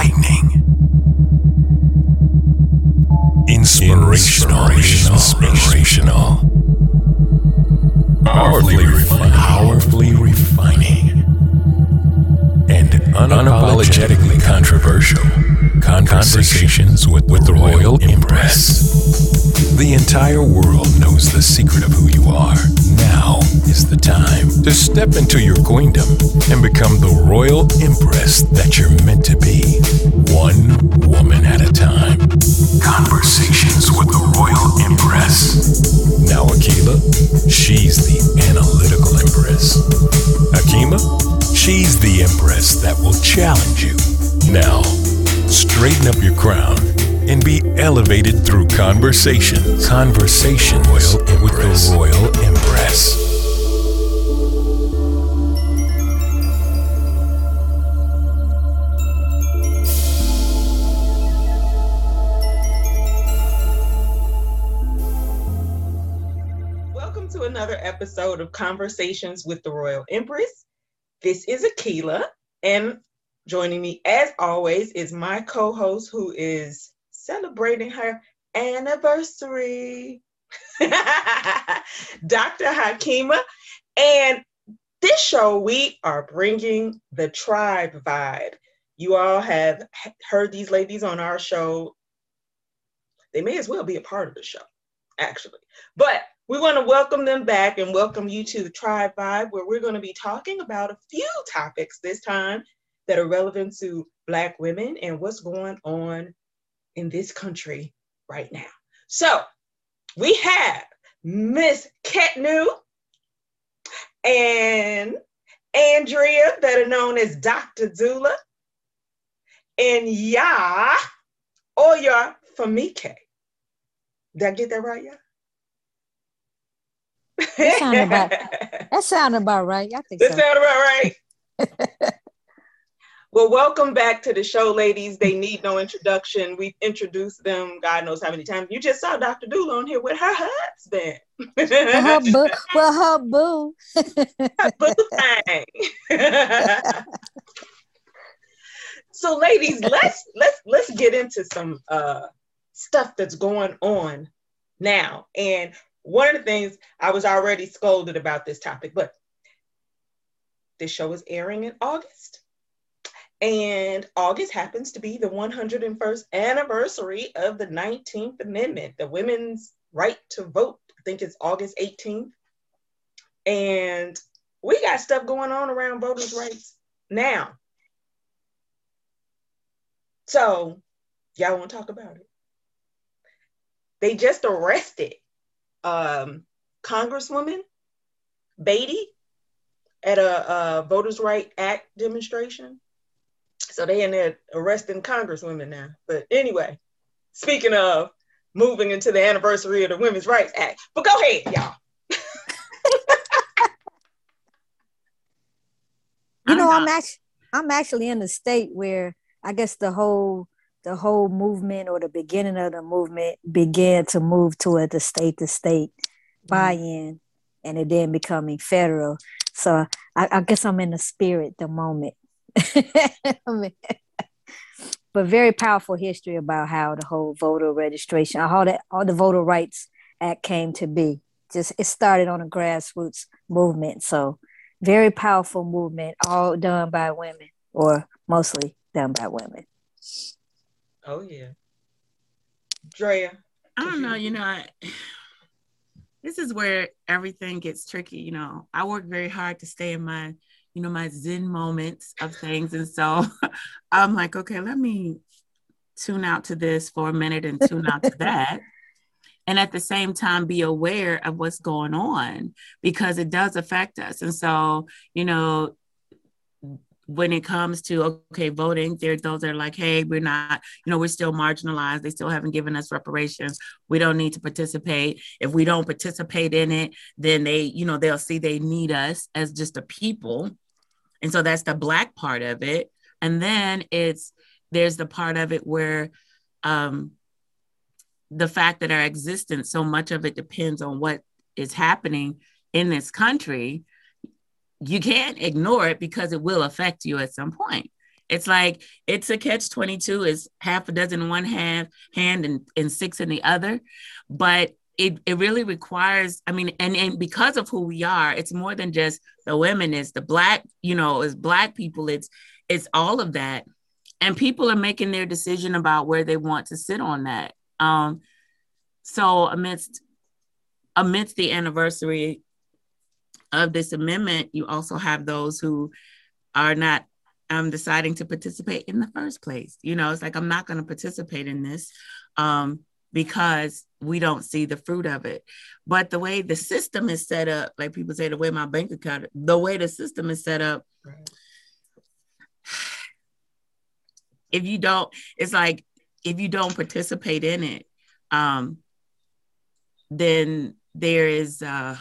enlightening, inspirational, inspirational, powerfully refining, powerfully refining, and unapologetically controversial. Conversations with, with the Royal Empress. The entire world knows the secret of who you are. Now is the time to step into your queendom and become the Royal Empress that you're meant to be. One woman at a time. Conversations with the Royal Empress. Now, Akila, she's the analytical Empress. Akima, she's the Empress that will challenge you. Now, straighten up your crown and be elevated through conversation. Conversation Royal with the Royal Empress. Welcome to another episode of Conversations with the Royal Empress. This is Akila, and joining me, as always, is my co host who is celebrating her anniversary, Dr. Hakima. And this show, we are bringing the tribe vibe. You all have heard these ladies on our show. They may as well be a part of the show, actually. But we want to welcome them back and welcome you to the Tribe Vibe, where we're going to be talking about a few topics this time that are relevant to Black women and what's going on in this country right now. So we have Miss Ketnu and Andrea, better known as Dr. Zula, and Ya Oya Famike. Did I get that right, Ya? That sounded about, that sounded about right. I think That so. sound about right. well, welcome back to the show, ladies. They need no introduction. We've introduced them, God knows how many times. You just saw Dr. Dula on here with her husband. Well, her boo. Well, her boo. Boo thing. so, ladies, let's let's let's get into some uh, stuff that's going on now. And one of the things I was already scolded about this topic, but this show is airing in August. And August happens to be the 101st anniversary of the 19th Amendment, the women's right to vote. I think it's August 18th. And we got stuff going on around voters' rights now. So, y'all want to talk about it? They just arrested um, Congresswoman Beatty at a, a Voters' Right Act demonstration. So they in there arresting Congresswomen now. But anyway, speaking of moving into the anniversary of the Women's Rights Act, but go ahead, y'all. You know, I'm I'm actually I'm actually in a state where I guess the whole the whole movement or the beginning of the movement began to move toward the state to state mm-hmm. buy-in and it then becoming federal. So I, I guess I'm in the spirit the moment. I mean, but very powerful history about how the whole voter registration, how that all the voter rights act came to be. Just it started on a grassroots movement. So very powerful movement, all done by women, or mostly done by women. Oh yeah. Drea. I don't know, you know, I, this is where everything gets tricky. You know, I work very hard to stay in my, you know, my zen moments of things. And so I'm like, okay, let me tune out to this for a minute and tune out to that. And at the same time, be aware of what's going on because it does affect us. And so, you know, when it comes to okay voting there's those are like hey we're not you know we're still marginalized they still haven't given us reparations we don't need to participate if we don't participate in it then they you know they'll see they need us as just a people and so that's the black part of it and then it's there's the part of it where um the fact that our existence so much of it depends on what is happening in this country you can't ignore it because it will affect you at some point. It's like it's a catch 22 is half a dozen one half hand and, and six in the other. But it, it really requires, I mean, and, and because of who we are, it's more than just the women, it's the black, you know, it's black people, it's it's all of that. And people are making their decision about where they want to sit on that. Um, so amidst amidst the anniversary of this amendment, you also have those who are not um, deciding to participate in the first place. You know, it's like I'm not going to participate in this um, because we don't see the fruit of it. But the way the system is set up, like people say, the way my bank account, the way the system is set up, right. if you don't, it's like if you don't participate in it, um, then there is. Uh,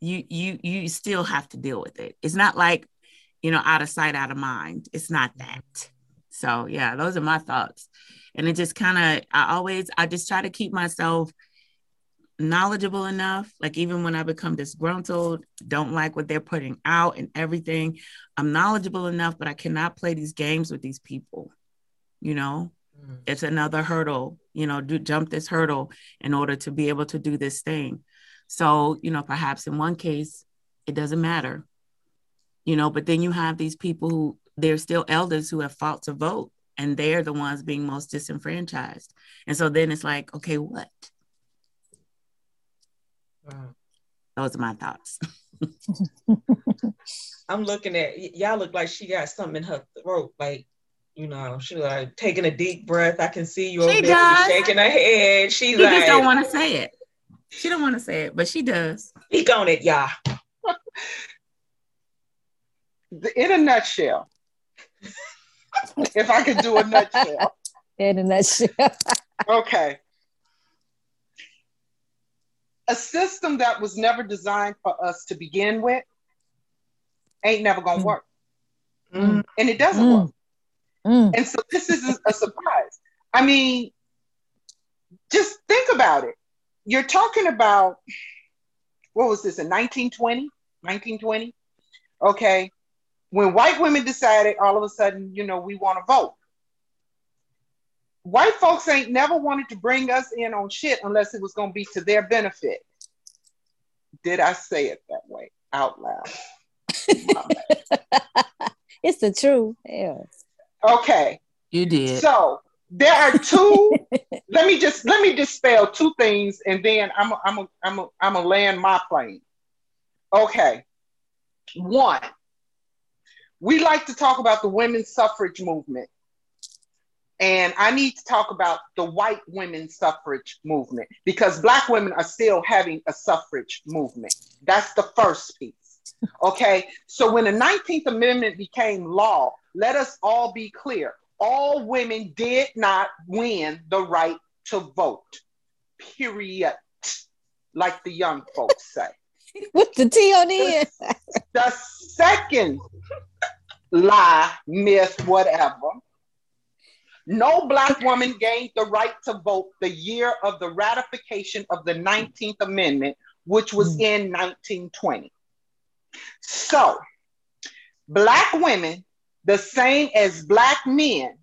you you you still have to deal with it. It's not like, you know, out of sight, out of mind. It's not that. So yeah, those are my thoughts. And it just kind of I always I just try to keep myself knowledgeable enough like even when i become disgruntled don't like what they're putting out and everything i'm knowledgeable enough but i cannot play these games with these people you know mm. it's another hurdle you know do jump this hurdle in order to be able to do this thing so, you know, perhaps in one case, it doesn't matter, you know, but then you have these people who they're still elders who have fought to vote and they're the ones being most disenfranchised. And so then it's like, okay, what? Wow. Those are my thoughts. I'm looking at y'all look like she got something in her throat, like you know, she like taking a deep breath. I can see you she over there shaking her head. She's she like, just don't want to say it. She don't want to say it, but she does. Speak on it, y'all. in a nutshell, if I could do a nutshell. In a nutshell. okay. A system that was never designed for us to begin with ain't never gonna mm. work. Mm. And it doesn't mm. work. Mm. And so this is a surprise. I mean, just think about it you're talking about what was this in 1920 1920 okay when white women decided all of a sudden you know we want to vote. White folks ain't never wanted to bring us in on shit unless it was going to be to their benefit. Did i say it that way? Out loud. It's the truth. Yeah okay. You did. So there are two. let me just let me dispel two things, and then I'm a, I'm a, I'm a, I'm a land my plane. Okay. One, we like to talk about the women's suffrage movement. And I need to talk about the white women's suffrage movement because Black women are still having a suffrage movement. That's the first piece. Okay. So when the 19th Amendment became law, let us all be clear all women did not win the right to vote. Period. Like the young folks say. With the T on the end. the second lie, myth, whatever. No black woman gained the right to vote the year of the ratification of the 19th Amendment, which was mm. in 1920. So, black women the same as Black men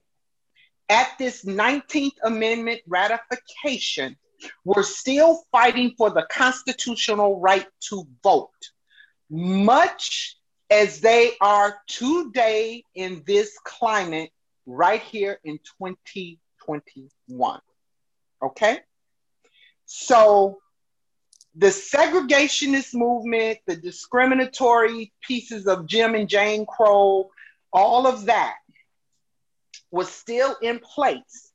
at this 19th Amendment ratification were still fighting for the constitutional right to vote, much as they are today in this climate right here in 2021. Okay? So the segregationist movement, the discriminatory pieces of Jim and Jane Crow, all of that was still in place.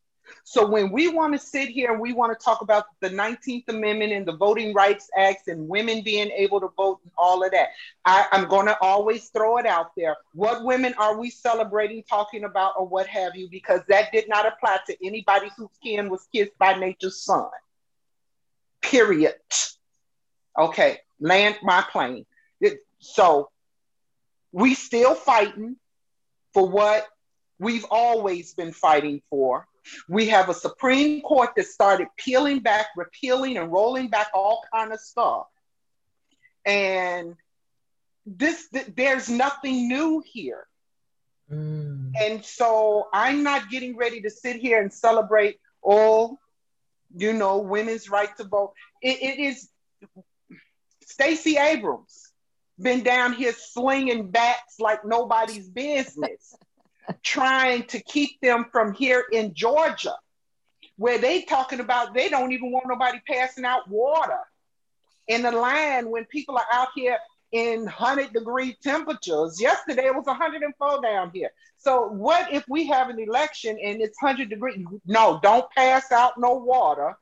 So when we want to sit here and we want to talk about the 19th Amendment and the Voting Rights Act and women being able to vote and all of that, I, I'm going to always throw it out there. What women are we celebrating, talking about, or what have you? Because that did not apply to anybody whose skin was kissed by nature's sun. Period. Okay, land my plane. It, so we still fighting for what we've always been fighting for. We have a Supreme Court that started peeling back, repealing, and rolling back all kind of stuff. And this, th- there's nothing new here. Mm. And so I'm not getting ready to sit here and celebrate all, you know, women's right to vote. it, it is Stacey Abrams been down here slinging bats like nobody's business, trying to keep them from here in Georgia, where they talking about they don't even want nobody passing out water in the line when people are out here in 100 degree temperatures. Yesterday it was 104 down here. So what if we have an election and it's 100 degrees? No, don't pass out no water.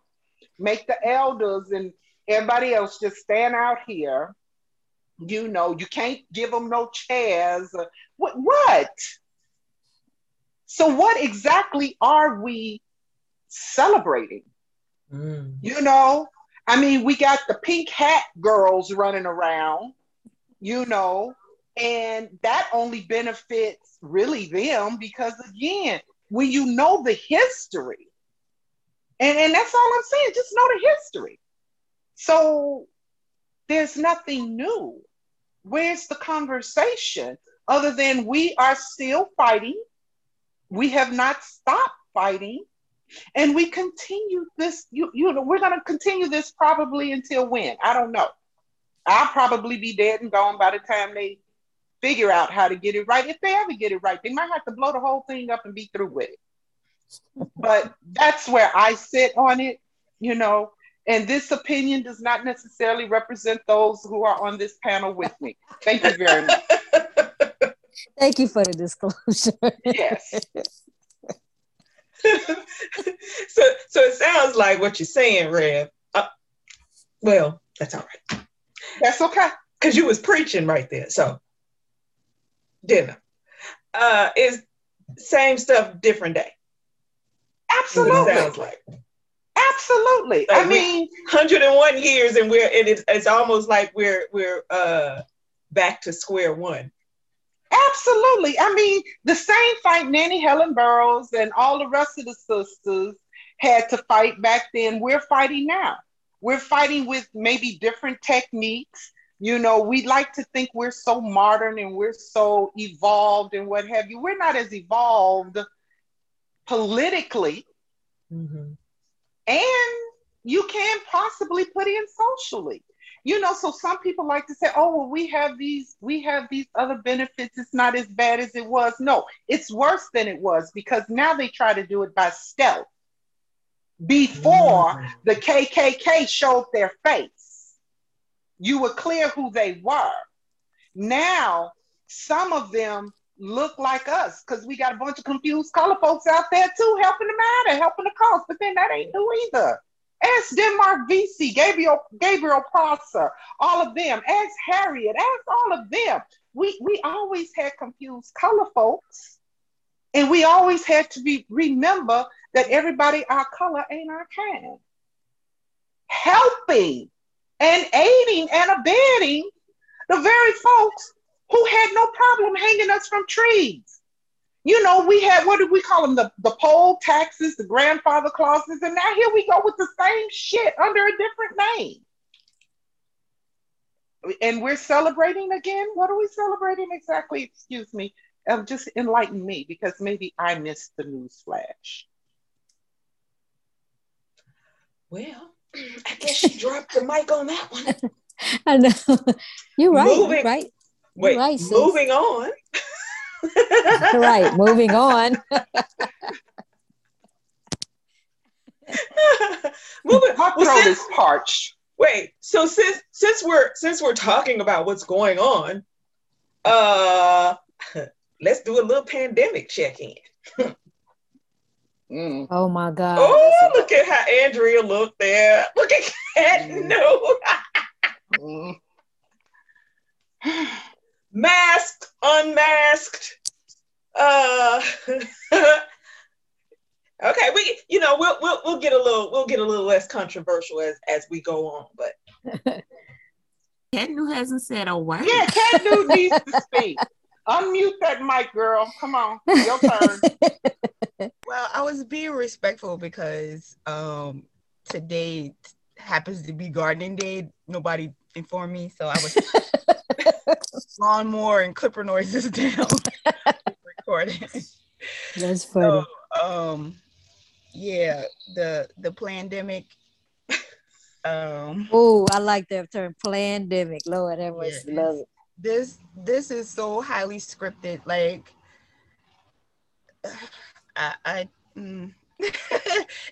Make the elders and everybody else just stand out here. You know, you can't give them no chairs. What? What? So what exactly are we celebrating? Mm. You know, I mean, we got the pink hat girls running around you know, and that only benefits really them because again, when you know the history, and, and that's all I'm saying, just know the history. So there's nothing new. Where's the conversation other than we are still fighting? We have not stopped fighting. And we continue this, you, you know, we're going to continue this probably until when? I don't know. I'll probably be dead and gone by the time they figure out how to get it right. If they ever get it right, they might have to blow the whole thing up and be through with it. but that's where I sit on it, you know. And this opinion does not necessarily represent those who are on this panel with me. Thank you very much. Thank you for the disclosure. Yes. so, so it sounds like what you're saying, Rev. Uh, well, that's all right. That's okay. Because you was preaching right there. So dinner. Uh is same stuff, different day. Absolutely. sounds like. Absolutely. Like I mean 101 years and we're it is it's almost like we're we're uh back to square one. Absolutely. I mean, the same fight Nannie Helen Burroughs and all the rest of the sisters had to fight back then, we're fighting now. We're fighting with maybe different techniques. You know, we like to think we're so modern and we're so evolved and what have you. We're not as evolved politically. Mm-hmm. And you can possibly put in socially you know so some people like to say oh well we have these we have these other benefits it's not as bad as it was no it's worse than it was because now they try to do it by stealth before mm-hmm. the KKK showed their face. You were clear who they were. Now, some of them look like us because we got a bunch of confused color folks out there too, helping them out and helping the cause. But then that ain't new either. Ask Denmark Vesey, Gabriel, Gabriel Prosser, all of them. Ask Harriet, ask all of them. We, we always had confused color folks. And we always had to be remember that everybody our color ain't our kind. Helping and aiding and abetting the very folks who had no problem hanging us from trees. You know, we had what did we call them? The, the poll taxes, the grandfather clauses, and now here we go with the same shit under a different name. And we're celebrating again. What are we celebrating exactly? Excuse me. Um, just enlighten me because maybe I missed the news flash. Well, I guess she dropped the mic on that one. I know. You're right. Moving, you're right. You're wait, right, moving on. right, moving on. moving, My well, throat is parched. Wait, so since since we're since we're talking about what's going on, uh, let's do a little pandemic check-in. Mm. Oh my God. Oh, look at how Andrea looked there. Look at that. Mm. No. mm. Masked, unmasked. Uh okay, we you know, we'll we'll we'll get a little we'll get a little less controversial as as we go on, but Cat New hasn't said a word. Yeah, Cat New needs to speak. Unmute that mic, girl. Come on, your turn. well, I was being respectful because um, today happens to be gardening day. Nobody informed me, so I was lawnmower and clipper noises down. recording. That's funny. So, um, yeah, the the pandemic. Um, oh, I like that term, pandemic. Lord, that was Yeah. love it. this this is so highly scripted. Like, I, I mm,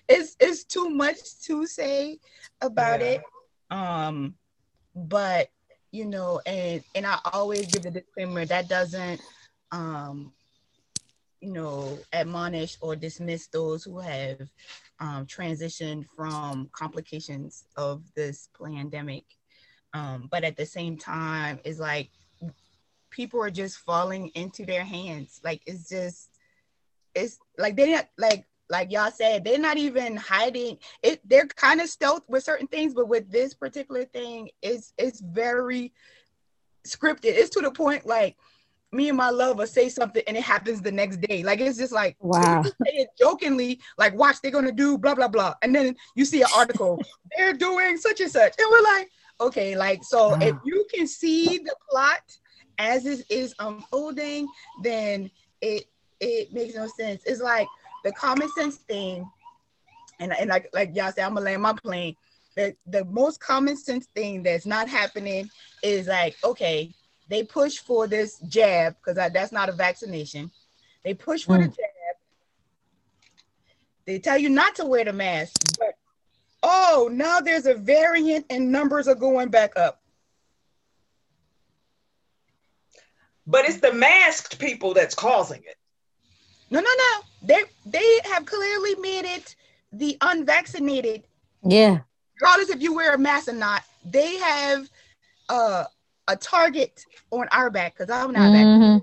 it's it's too much to say about Yeah. it. Um, but you know, and and I always give the disclaimer that doesn't, um, you know, admonish or dismiss those who have um, transitioned from complications of this pandemic. Um, but at the same time, it's like people are just falling into their hands. Like it's just, it's like they not like like y'all said, they're not even hiding it. They're kind of stealth with certain things, but with this particular thing, it's it's very scripted. It's to the point like me and my lover say something and it happens the next day. Like it's just like Wow. it jokingly, like watch they're gonna do blah blah blah, and then you see an article they're doing such and such, and we're like, okay, like so if you can see the plot as it is unfolding, then it it makes no sense. It's like the common sense thing, and and like like y'all say, I'm gonna land my plane. The the most common sense thing that's not happening is like, okay, they push for this jab because that's not a vaccination. They push for the Mm. jab. They tell you not to wear the mask, but oh, now there's a variant and numbers are going back up. But it's the masked people that's causing it. No, no, no. They they have clearly made it the unvaccinated, Yeah. regardless if you wear a mask or not. They have uh, a target on our back because I'm not vaccinated. Mhm.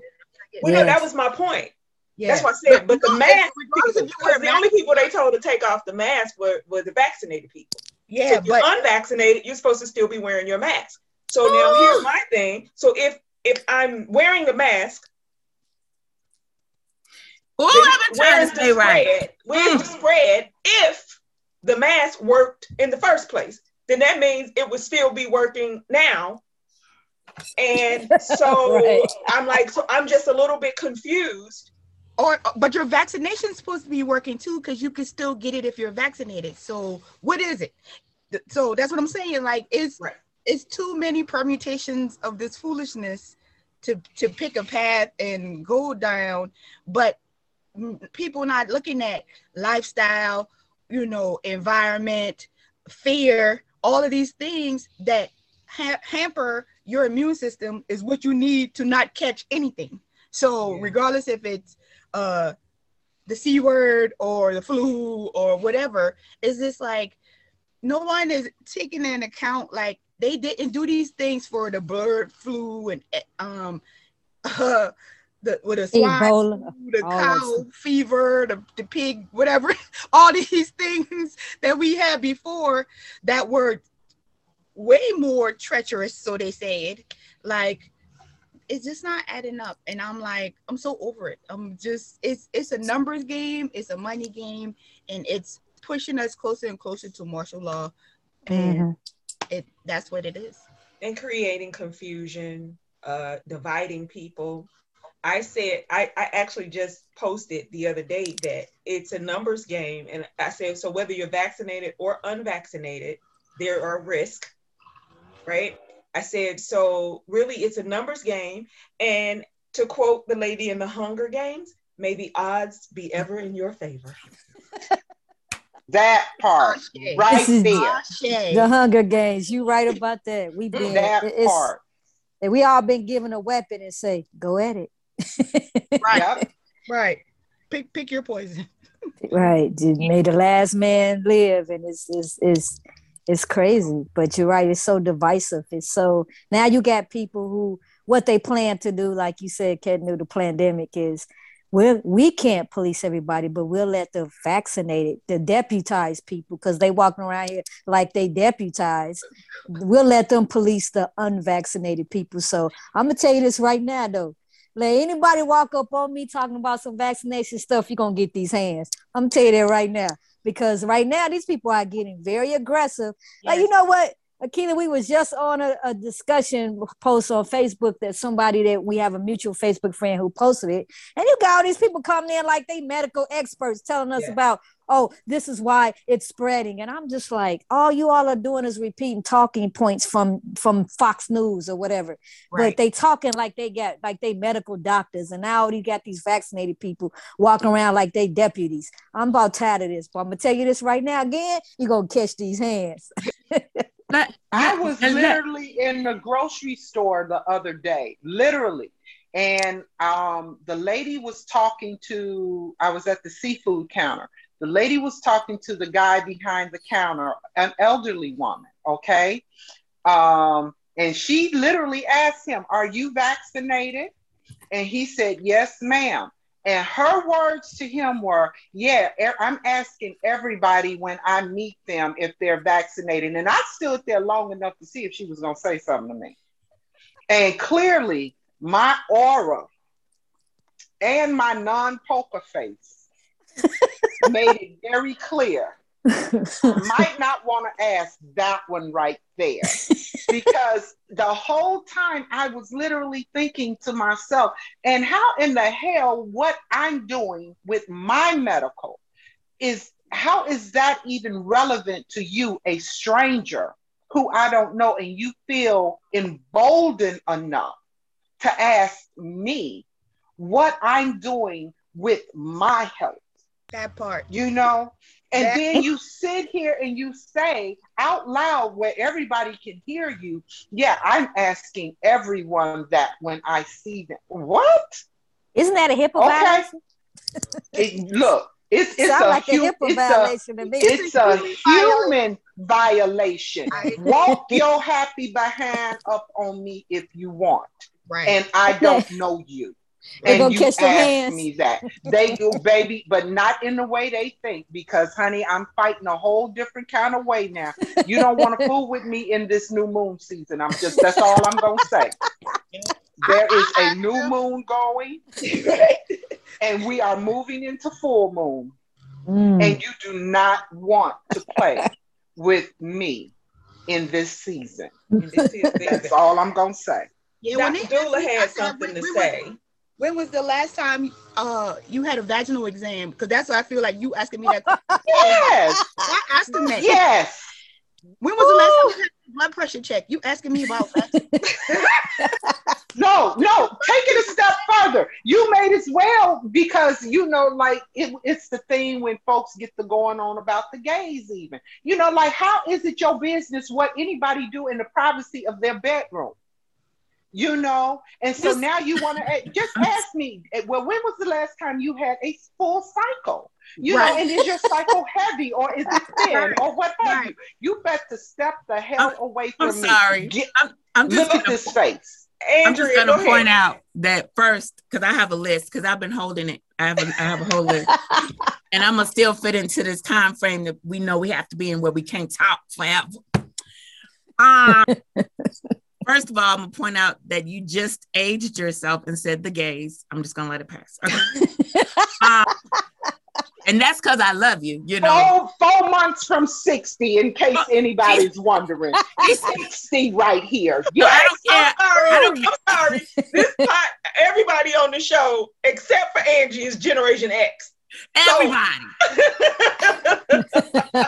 Well, no, that was my point. Yeah. That's why I said, but the regardless- mask regardless you because the only people they told to take off the mask were, were the vaccinated people. So yeah, if you're but unvaccinated, you're supposed to still be wearing your mask. So now here's my thing. So if if I'm wearing a mask, Ooh, then I've been trying where's to the stay right. spread? Where's the spread if the mask worked in the first place? Then that means it would still be working now. And so Right. I'm like, so I'm just a little bit confused. or but your vaccination's supposed to be working too because you can still get it if you're vaccinated. So what is it? So that's what I'm saying. Like it's Right. it's too many permutations of this foolishness to to pick a path and go down, but people not looking at lifestyle, you know, environment, fear, all of these things that ha- hamper your immune system is what you need to not catch anything. So Yeah. regardless if it's uh the C word or the flu or whatever, is this like no one is taking into account like they didn't do these things for the bird flu and eh, um uh, the with the swine Ebola. flu, the cow fever, the, the pig, whatever, all these things that we had before that were way more treacherous, so they said. Like it's just not adding up. And I'm like, I'm so over it. I'm just it's it's a numbers game, it's a money game, and it's pushing us closer and closer to martial law. And Mhm. it that's what it is. and creating confusion, uh, dividing people. I said I, I actually just posted the other day that it's a numbers game, and I said so whether you're vaccinated or unvaccinated, there are risks, right? I said so really it's a numbers game, and to quote the lady in the Hunger Games, may the odds be ever in your favor. That part right This there. The Hunger Games. You right about that. We been That it's part. And we all been given a weapon and say, go at it. Right, Yep. right. Pick pick your poison. right. Just May the last man live. And it's it's it's it's crazy. But you're right, it's so divisive. It's so now you got people who what they plan to do, like you said, Ken knew the pandemic is we're, we can't police everybody, but we'll let the vaccinated, the deputized people, because they walking around here like they deputized. We'll let them police the unvaccinated people. So I'm gonna tell you this right now, though. Let anybody walk up on me talking about some vaccination stuff, you're gonna get these hands. I'm gonna tell you that right now. Because right now these people are getting very aggressive. Like, you know what? Akila, we was just on a, a, discussion post on Facebook that somebody that we have a mutual Facebook friend who posted it, and you got all these people coming in like they medical experts telling us yeah. about, oh, this is why it's spreading, and I'm just like, all you all are doing is repeating talking points from from Fox News or whatever, right. but they talking like they got like they medical doctors, and now you got these vaccinated people walking around like they deputies. I'm about tired of this, but I'm gonna tell you this right now again, you're gonna catch these hands. I was literally in the grocery store the other day, literally. And um, the lady was talking to, I was at the seafood counter. The lady was talking to the guy behind the counter, an elderly woman, okay? Um, and she literally asked him, Are you vaccinated? And he said, Yes, ma'am. And her words to him were, Yeah, I'm asking everybody when I meet them if they're vaccinated. And I stood there long enough to see if she was going to say something to me. And clearly, my aura and my non poker face made it very clear might not want to ask that one right there because the whole time I was literally thinking to myself, and how in the hell what I'm doing with my medical is how is that even relevant to you, a stranger who I don't know, and you feel emboldened enough to ask me what I'm doing with my health? That part. You know? And that- then you sit here and you say out loud where everybody can hear you, yeah, I'm asking everyone that when I see them. What? Isn't that a HIPAA okay. violation? it, look, it's, it's a, like hu- a it's violation a, to me. It's a human violation. Walk your happy behind up on me if you want. Right. And I don't know you. They're and you ask me that they do, baby, but not in the way they think. Because, honey, I'm fighting a whole different kind of way now. You don't want to fool with me in this new moon season. I'm just that's all I'm gonna say. There is a new moon going, and we are moving into full moon. Mm. And you do not want to play with me in this season. That's all I'm gonna say. Yeah, Dr. Dula had something to say. When was the last time uh you had a vaginal exam? Because that's what I feel like you asking me that. yes. I asked him that. Yes. When was Ooh. the last time you had a blood pressure check? You asking me about that? No, no, take it a step further. You made as well because you know, like it, it's the thing when folks get to going on about the gays, even. You know, like how is it your business what anybody do in the privacy of their bedroom? You know and so now you want to just ask me eh, well when was the last time you had a full cycle you right. know and is your cycle heavy or is it thin right. or what have right. you you better step the hell I'm, away from I'm me sorry Get, I'm, I'm just look at this face Andrea, I'm just going to point out that first because I have a list because I've been holding it. I have a, I have a whole list, and I'm gonna still fit into this time frame that we know we have to be in where we can't talk forever. Um, First of all, I'm gonna point out that you just aged yourself and said the gays. I'm just gonna let it pass. Okay. um, and that's because I love you. You know, four, four months from 60, in case oh, anybody's wondering. 60 right here. Yes. I don't care. I'm sorry. I'm sorry. This part, everybody on the show, except for Angie, is Generation X. Everybody.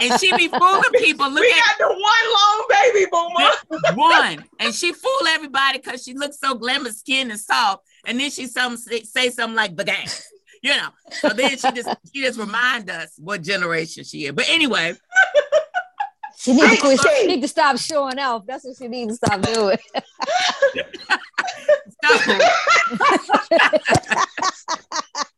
and she be fooling people. Look we at, got the one long baby boomer. one. And she fool everybody because she looks so glamour skin and soft. And then she some say something like gang. You know. So then she just she just remind us what generation she is. But anyway. She needs to. She need to stop showing off. That's what she needs to stop doing.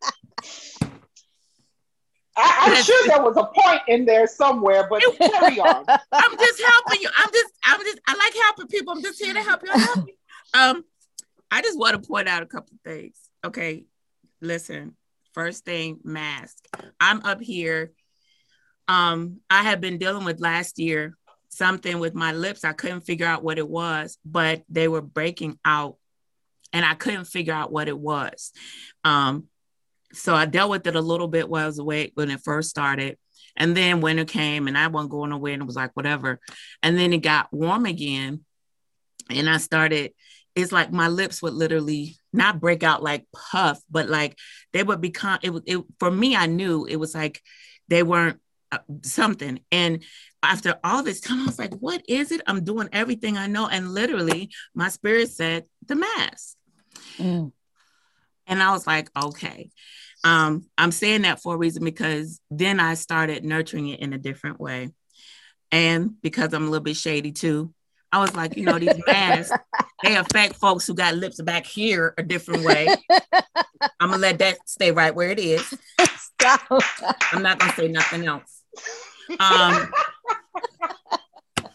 I, am sure there was a point in there somewhere, but carry on. I'm just helping you. I'm just, I'm just, I like helping people. I'm just here to help you. Help you. Um, I just want to point out a couple things. Okay, listen. First thing, mask. I'm up here. Um, I have been dealing with last year something with my lips. I couldn't figure out what it was, but they were breaking out, and I couldn't figure out what it was. Um, so I dealt with it a little bit while I was awake when it first started. And then winter came and I wasn't going away and it was like, whatever. And then it got warm again. And I started, it's like my lips would literally not break out like puff, but like they would become, it, it for me, I knew it was like they weren't uh, something. And after all this time, I was like, what is it? I'm doing everything I know. And literally, my spirit said, the mask. Mm. And I was like, okay. Um, I'm saying that for a reason because then I started nurturing it in a different way. And because I'm a little bit shady too, I was like, you know, these masks, they affect folks who got lips back here a different way. I'm gonna let that stay right where it is. Stop. I'm not gonna say nothing else. Um,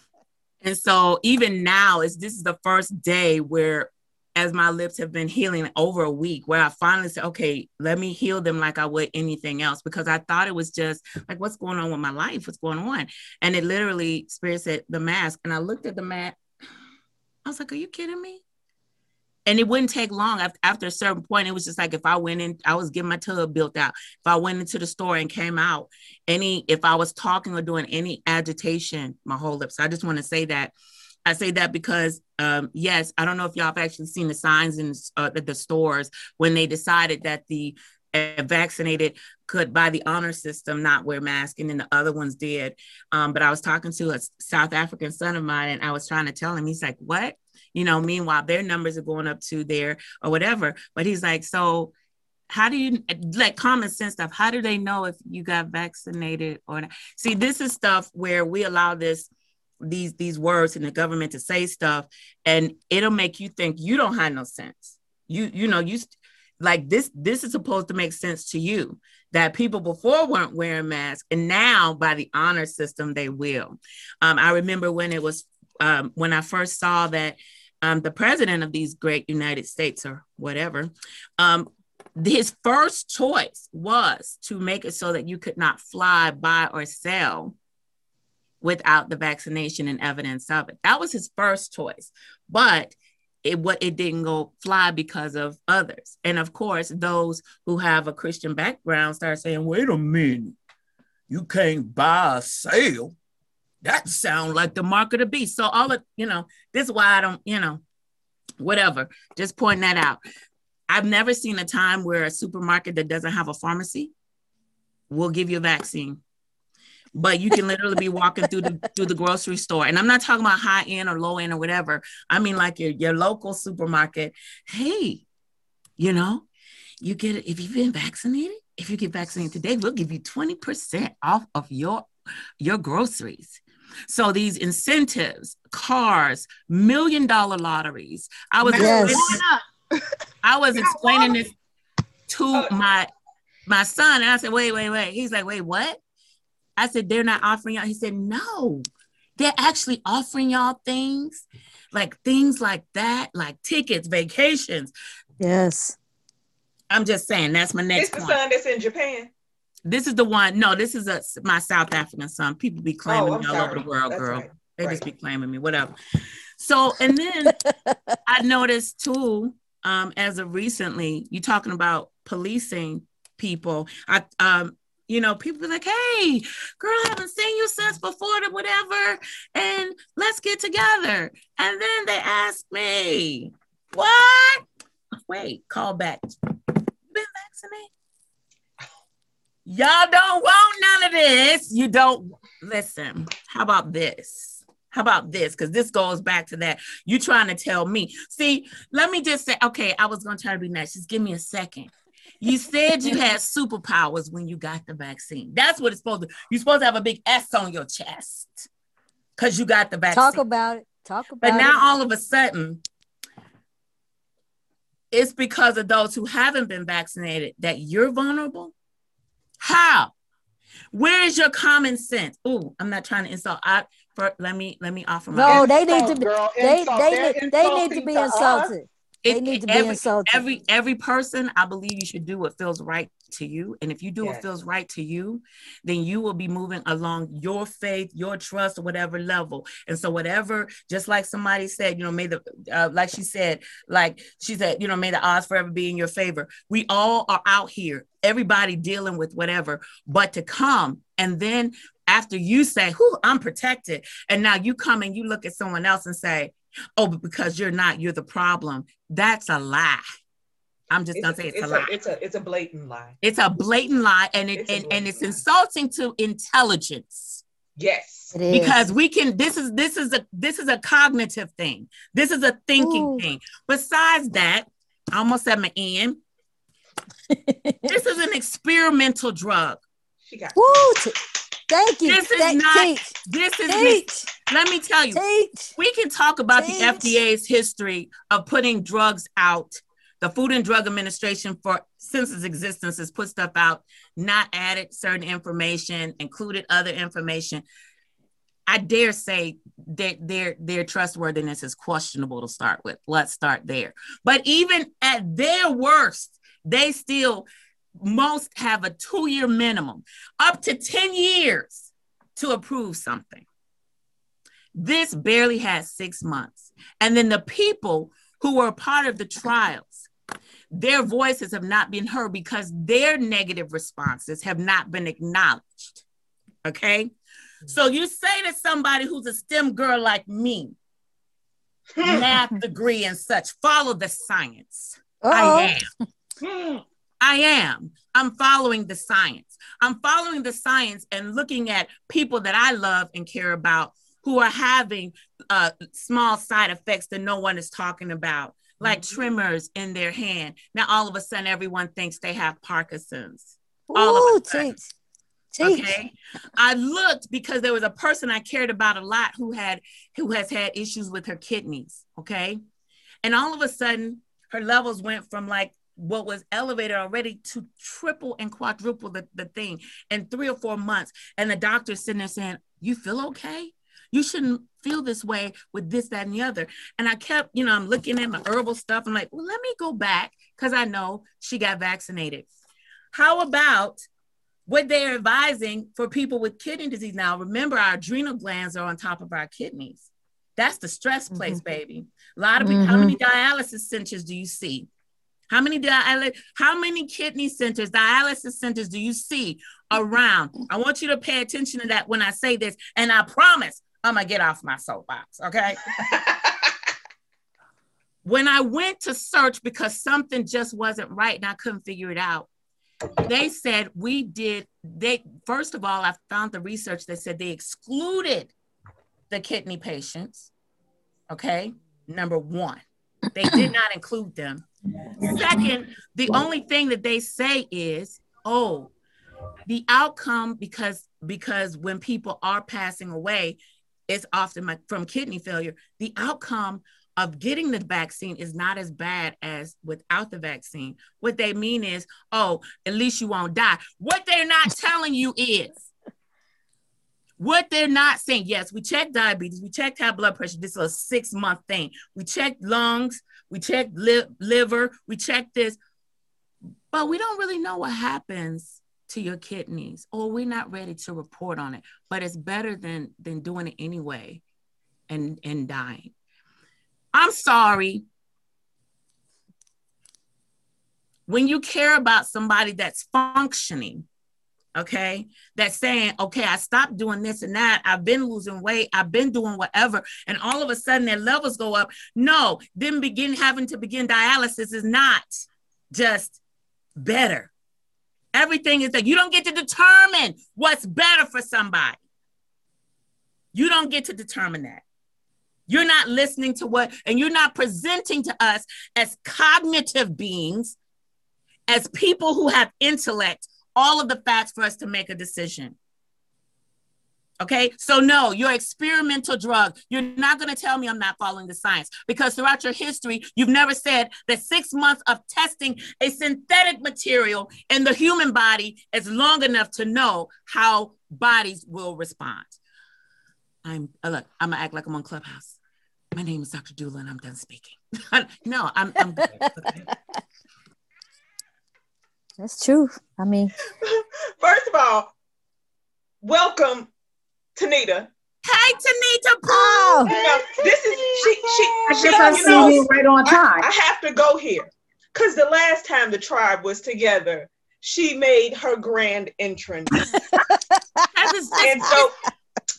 and so even now is this is the first day where as my lips have been healing over a week where I finally said, okay, let me heal them like I would anything else because I thought it was just like, what's going on with my life? What's going on? And it literally, Spirit said, the mask. And I looked at the mat. I was like, are you kidding me? and it wouldn't take long after a certain point it was just like if i went in i was getting my tub built out if i went into the store and came out any if i was talking or doing any agitation my whole lips i just want to say that i say that because um, yes i don't know if y'all have actually seen the signs in uh, the stores when they decided that the uh, vaccinated could by the honor system not wear masks and then the other ones did um, but i was talking to a south african son of mine and i was trying to tell him he's like what you know, meanwhile, their numbers are going up to there or whatever. But he's like, so how do you like common sense stuff? How do they know if you got vaccinated or not? See, this is stuff where we allow this these these words in the government to say stuff and it'll make you think you don't have no sense. You you know, you like this this is supposed to make sense to you that people before weren't wearing masks and now by the honor system they will um, i remember when it was um, when i first saw that um, the president of these great United States or whatever, um, his first choice was to make it so that you could not fly, buy, or sell without the vaccination and evidence of it. That was his first choice, but it what it didn't go fly because of others. And of course, those who have a Christian background start saying, "Wait a minute, you can't buy a sale." that sound like the mark of the beast. So all of you know, this is why I don't, you know, whatever. Just point that out. I've never seen a time where a supermarket that doesn't have a pharmacy will give you a vaccine. But you can literally be walking through the through the grocery store. And I'm not talking about high end or low end or whatever. I mean like your, your local supermarket. Hey, you know, you get it if you've been vaccinated, if you get vaccinated today, we'll give you 20% off of your your groceries. So these incentives, cars, million dollar lotteries. I was yes. I was explaining this to my my son, and I said, "Wait, wait, wait." He's like, "Wait, what?" I said, "They're not offering y'all." He said, "No, they're actually offering y'all things, like things like that, like tickets, vacations." Yes. I'm just saying that's my next. It's the point. son that's in Japan. This is the one. No, this is a my South African son. People be claiming oh, me all sorry. over the world, That's girl. Right. They right. just be claiming me, whatever. So, and then I noticed too, um, as of recently, you talking about policing people. I um, you know, people be like, hey, girl, I haven't seen you since before the whatever, and let's get together. And then they ask me, what? Wait, call back. Been vaccinated? Y'all don't want none of this. You don't listen. How about this? How about this? Because this goes back to that. You trying to tell me. See, let me just say, okay, I was gonna try to be nice. Just give me a second. You said you had superpowers when you got the vaccine. That's what it's supposed to. You're supposed to have a big S on your chest because you got the vaccine. Talk about it. Talk about but it. But now all of a sudden, it's because of those who haven't been vaccinated that you're vulnerable. How? Where is your common sense? Oh, I'm not trying to insult. I for, let me let me offer my. No, they need to be. Girl, they they, need, they need to be insulted. It, they need to be every, insulted. Every every person, I believe you should do what feels right to you. And if you do yes. what feels right to you, then you will be moving along your faith, your trust, or whatever level. And so, whatever, just like somebody said, you know, may the, uh, like she said, like she said, you know, may the odds forever be in your favor. We all are out here, everybody dealing with whatever, but to come And then after you say, "Who I'm protected," and now you come and you look at someone else and say, "Oh, but because you're not, you're the problem." That's a lie. I'm just It's gonna a, say it's, it's a lie. a, it's a it's a blatant lie. It's a blatant lie, and it and, and it's lie. insulting to intelligence Yes. Because we can. This is this is a this is a cognitive thing. This is a thinking Ooh. thing. Besides that, I almost at my end. This is an experimental drug. She got Woo! Thank you. This is Thank- not- teach, This is. teach, Let me tell you, teach. we can talk about the FDA's history of putting drugs out. The Food and Drug Administration, for since its existence, has put stuff out, not added certain information, included other information. I dare say that their their trustworthiness is questionable to start with. Let's start there. But even at their worst, they still most have a two-year minimum, up to 10 years to approve something. This barely had six months. And then the people who were a part of the trials, their voices have not been heard because their negative responses have not been acknowledged. Okay. So you say to somebody who's a STEM girl like me, math degree and such, follow the science. I Uh-oh. am. I am. I'm following the science. I'm following the science and looking at people that I love and care about who are having uh, small side effects that no one is talking about, like Mhm. tremors in their hand. Now, all of a sudden, everyone thinks they have Parkinson's. All of a sudden. teach. Teach. Okay. I looked because there was a person I cared about a lot who had who has had issues with her kidneys. Okay. And all of a sudden, her levels went from like what was elevated already to triple and quadruple the, the thing in three or four months. And the doctor's sitting there saying, You feel okay? You shouldn't feel this way with this, that, and the other. And I kept, you know, I'm looking at my herbal stuff. I'm like, well, let me go back because I know she got vaccinated. How about what they're advising for people with kidney disease now? Remember, our adrenal glands are on top of our kidneys. That's the stress place, mm-hmm. baby. A lot of people, how mm-hmm. many dialysis centers do you see? How many dialysis, how many kidney centers, dialysis centers do you see around? I want you to pay attention to that when I say this, and I promise I'm gonna get off my soapbox, okay? when I went to search because something just wasn't right and I couldn't figure it out, they said we did. They first of all, I found the research that said they excluded the kidney patients. Okay, number one, they did not include them. Second, the only thing that they say is, oh, the outcome because because when people are passing away, it's often my- from kidney failure. The outcome of getting the vaccine is not as bad as without the vaccine. What they mean is, oh, at least you won't die. What they're not telling you is, what they're not saying, yes, we checked diabetes, we checked high blood pressure. This is a six month thing. We checked lungs, we checked li- liver, we checked this, but we don't really know what happens to your kidneys, or we're not ready to report on it. But it's better than than doing it anyway, and and dying. I'm sorry. When you care about somebody that's functioning, okay, that's saying, okay, I stopped doing this and that, I've been losing weight, I've been doing whatever, and all of a sudden their levels go up. No, them begin having to begin dialysis is not just better. Everything is that you don't get to determine what's better for somebody. You don't get to determine that. You're not listening to what, and you're not presenting to us as cognitive beings, as people who have intellect, all of the facts for us to make a decision. Okay, so no, your experimental drug, you're not going to tell me I'm not following the science because throughout your history, you've never said that six months of testing a synthetic material in the human body is long enough to know how bodies will respond. I'm uh, look, I'm gonna act like I'm on Clubhouse. My name is Dr. Dula and I'm done speaking. no, I'm, I'm good. Okay? That's true. I mean, First of all, welcome, Tanita. Hey, Tanita Pooh. oh, You this is she she I she guess I you know, right on I, time. I have to go here. Cause the last time the tribe was together, she made her grand entrance. and so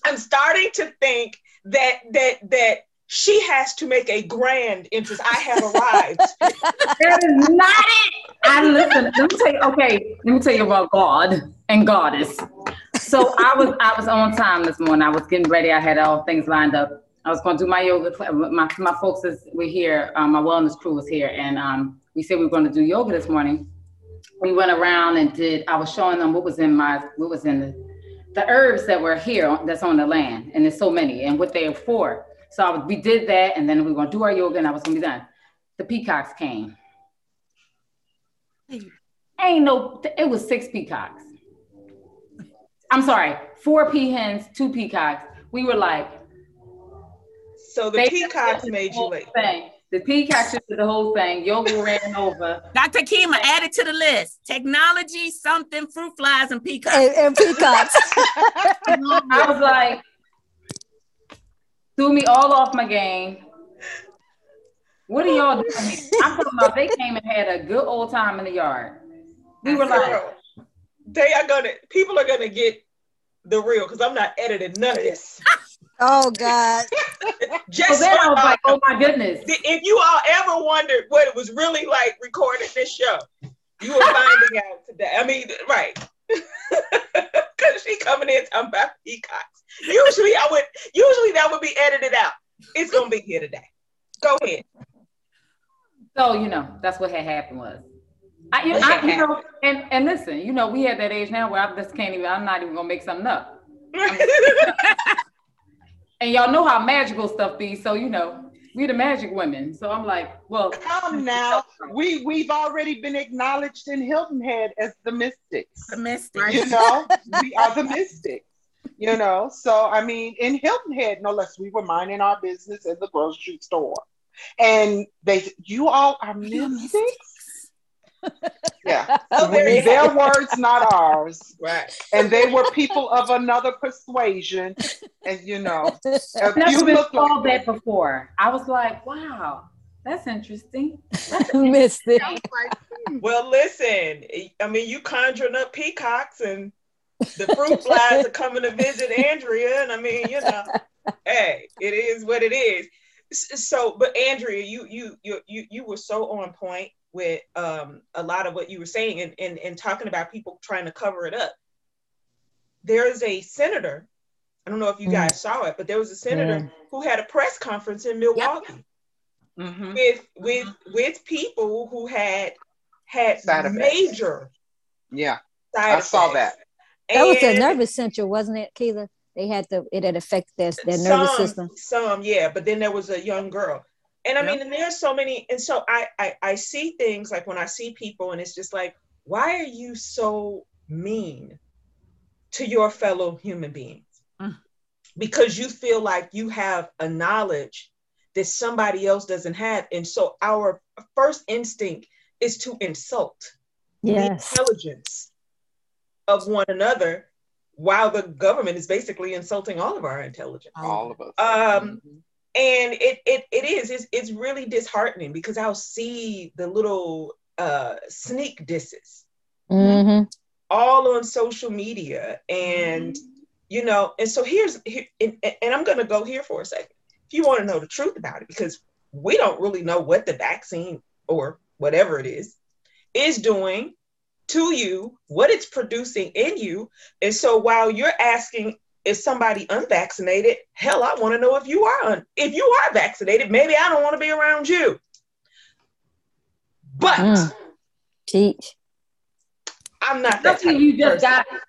I'm starting to think that that that she has to make a grand entrance. I have arrived. that is not it. I listen. Let me tell you. Okay, let me tell you about God and Goddess. So I was I was on time this morning. I was getting ready. I had all things lined up. I was going to do my yoga. My my folks is we're here. Um, my wellness crew was here, and um, we said we were going to do yoga this morning. We went around and did. I was showing them what was in my what was in the the herbs that were here that's on the land, and there's so many, and what they're for. So was, we did that, and then we were going to do our yoga, and I was going to be done. The peacocks came. Ain't no. It was six peacocks. I'm sorry, four peahens, two peacocks. We were like. So the peacocks made you late. Thing. The peacocks did the whole thing. Yoga ran over. Dr. Kima added to the list. Technology, something, fruit flies, and peacocks. And, and peacocks. I was like, threw me all off my game. What are y'all doing here? I'm talking about they came and had a good old time in the yard. We were like, they are gonna, people are gonna get the real because I'm not editing none of this. Oh God. Just so then I was like, oh my goodness. If you all ever wondered what it was really like recording this show, you are finding out today. I mean, right. Cause she coming in talking about peacocks. Usually I would usually that would be edited out. It's gonna be here today. Go ahead. So you know, that's what had happened was. I, you, I, you know, and, and listen, you know, we at that age now where I just can't even, I'm not even gonna make something up. and y'all know how magical stuff be. So you know, we the magic women. So I'm like, well, come now. We we've already been acknowledged in Hilton Head as the mystics. The mystics. You know, we are the mystics. You know, so I mean, in Hilton Head, no less, we were minding our business in the grocery store, and they, you all are mystics yeah. Oh, their words, not ours. Right. And they were people of another persuasion. And you know, I've never been called like, that before. I was like, wow, that's interesting. Missed it. Hmm. well, listen, I mean, you conjuring up peacocks and the fruit flies are coming to visit Andrea. And I mean, you know, hey, it is what it is. So, but Andrea, you you you you you were so on point with um, a lot of what you were saying and, and, and talking about people trying to cover it up. There is a senator, I don't know if you mm. guys saw it, but there was a senator yeah. who had a press conference in Milwaukee yep. mm-hmm. with with mm-hmm. with people who had had side major yeah I effects. saw that. That was the nervous center, wasn't it, Keela? They had to it had affected their, their nervous some, system. Some, yeah, but then there was a young girl and I yep. mean, and there's so many, and so I, I I see things like when I see people, and it's just like, why are you so mean to your fellow human beings? Mm. Because you feel like you have a knowledge that somebody else doesn't have, and so our first instinct is to insult yes. the intelligence of one another, while the government is basically insulting all of our intelligence. All of us. Um, mm-hmm and it it, it is it's, it's really disheartening because i'll see the little uh sneak disses mm-hmm. all on social media and you know and so here's here, and, and i'm going to go here for a second if you want to know the truth about it because we don't really know what the vaccine or whatever it is is doing to you what it's producing in you and so while you're asking is somebody unvaccinated, hell, I want to know if you are un- if you are vaccinated. Maybe I don't want to be around you. But mm. teach. I'm not that. Especially you just got it.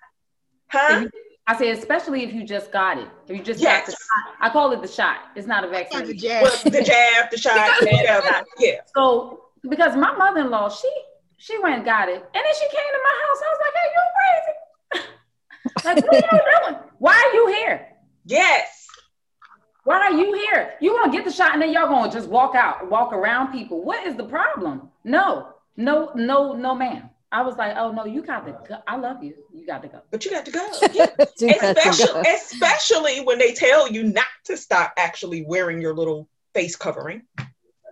Huh? I say, especially if you just got it. If you just yes. got the shot. I call it the shot. It's not a vaccine. The jab, well, the, jab the shot, whatever. Yeah. So because my mother-in-law, she she went and got it. And then she came to my house. I was like, hey, you crazy. Like, what are you doing? Why are you here? Yes. Why are you here? You gonna get the shot and then y'all gonna just walk out, walk around people. What is the problem? No, no, no, no, ma'am. I was like, oh no, you got to go. I love you. You got to go. But you got to go. Yeah. especially, to go. especially when they tell you not to stop actually wearing your little face covering.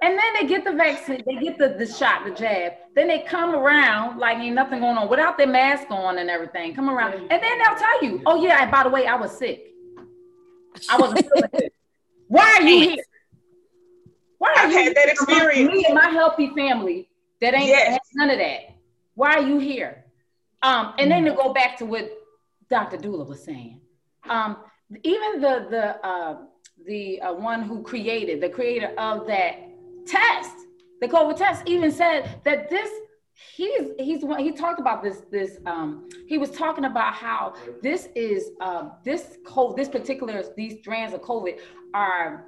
And then they get the vaccine, they get the, the shot, the jab. Then they come around like ain't nothing going on without their mask on and everything. Come around. And then they'll tell you, oh yeah, by the way, I was sick. I wasn't feeling good. Why are you here? Why are I've you had that experience. Me and my healthy family that ain't Yes. none of that. Why are you here? Um, and then to go back to what Dr. Dula was saying, um, even the the uh, the uh, one who created the creator of that test, the COVID test, even said that this he's he's he talked about this this um he was talking about how this is um this COVID this particular these strands of COVID are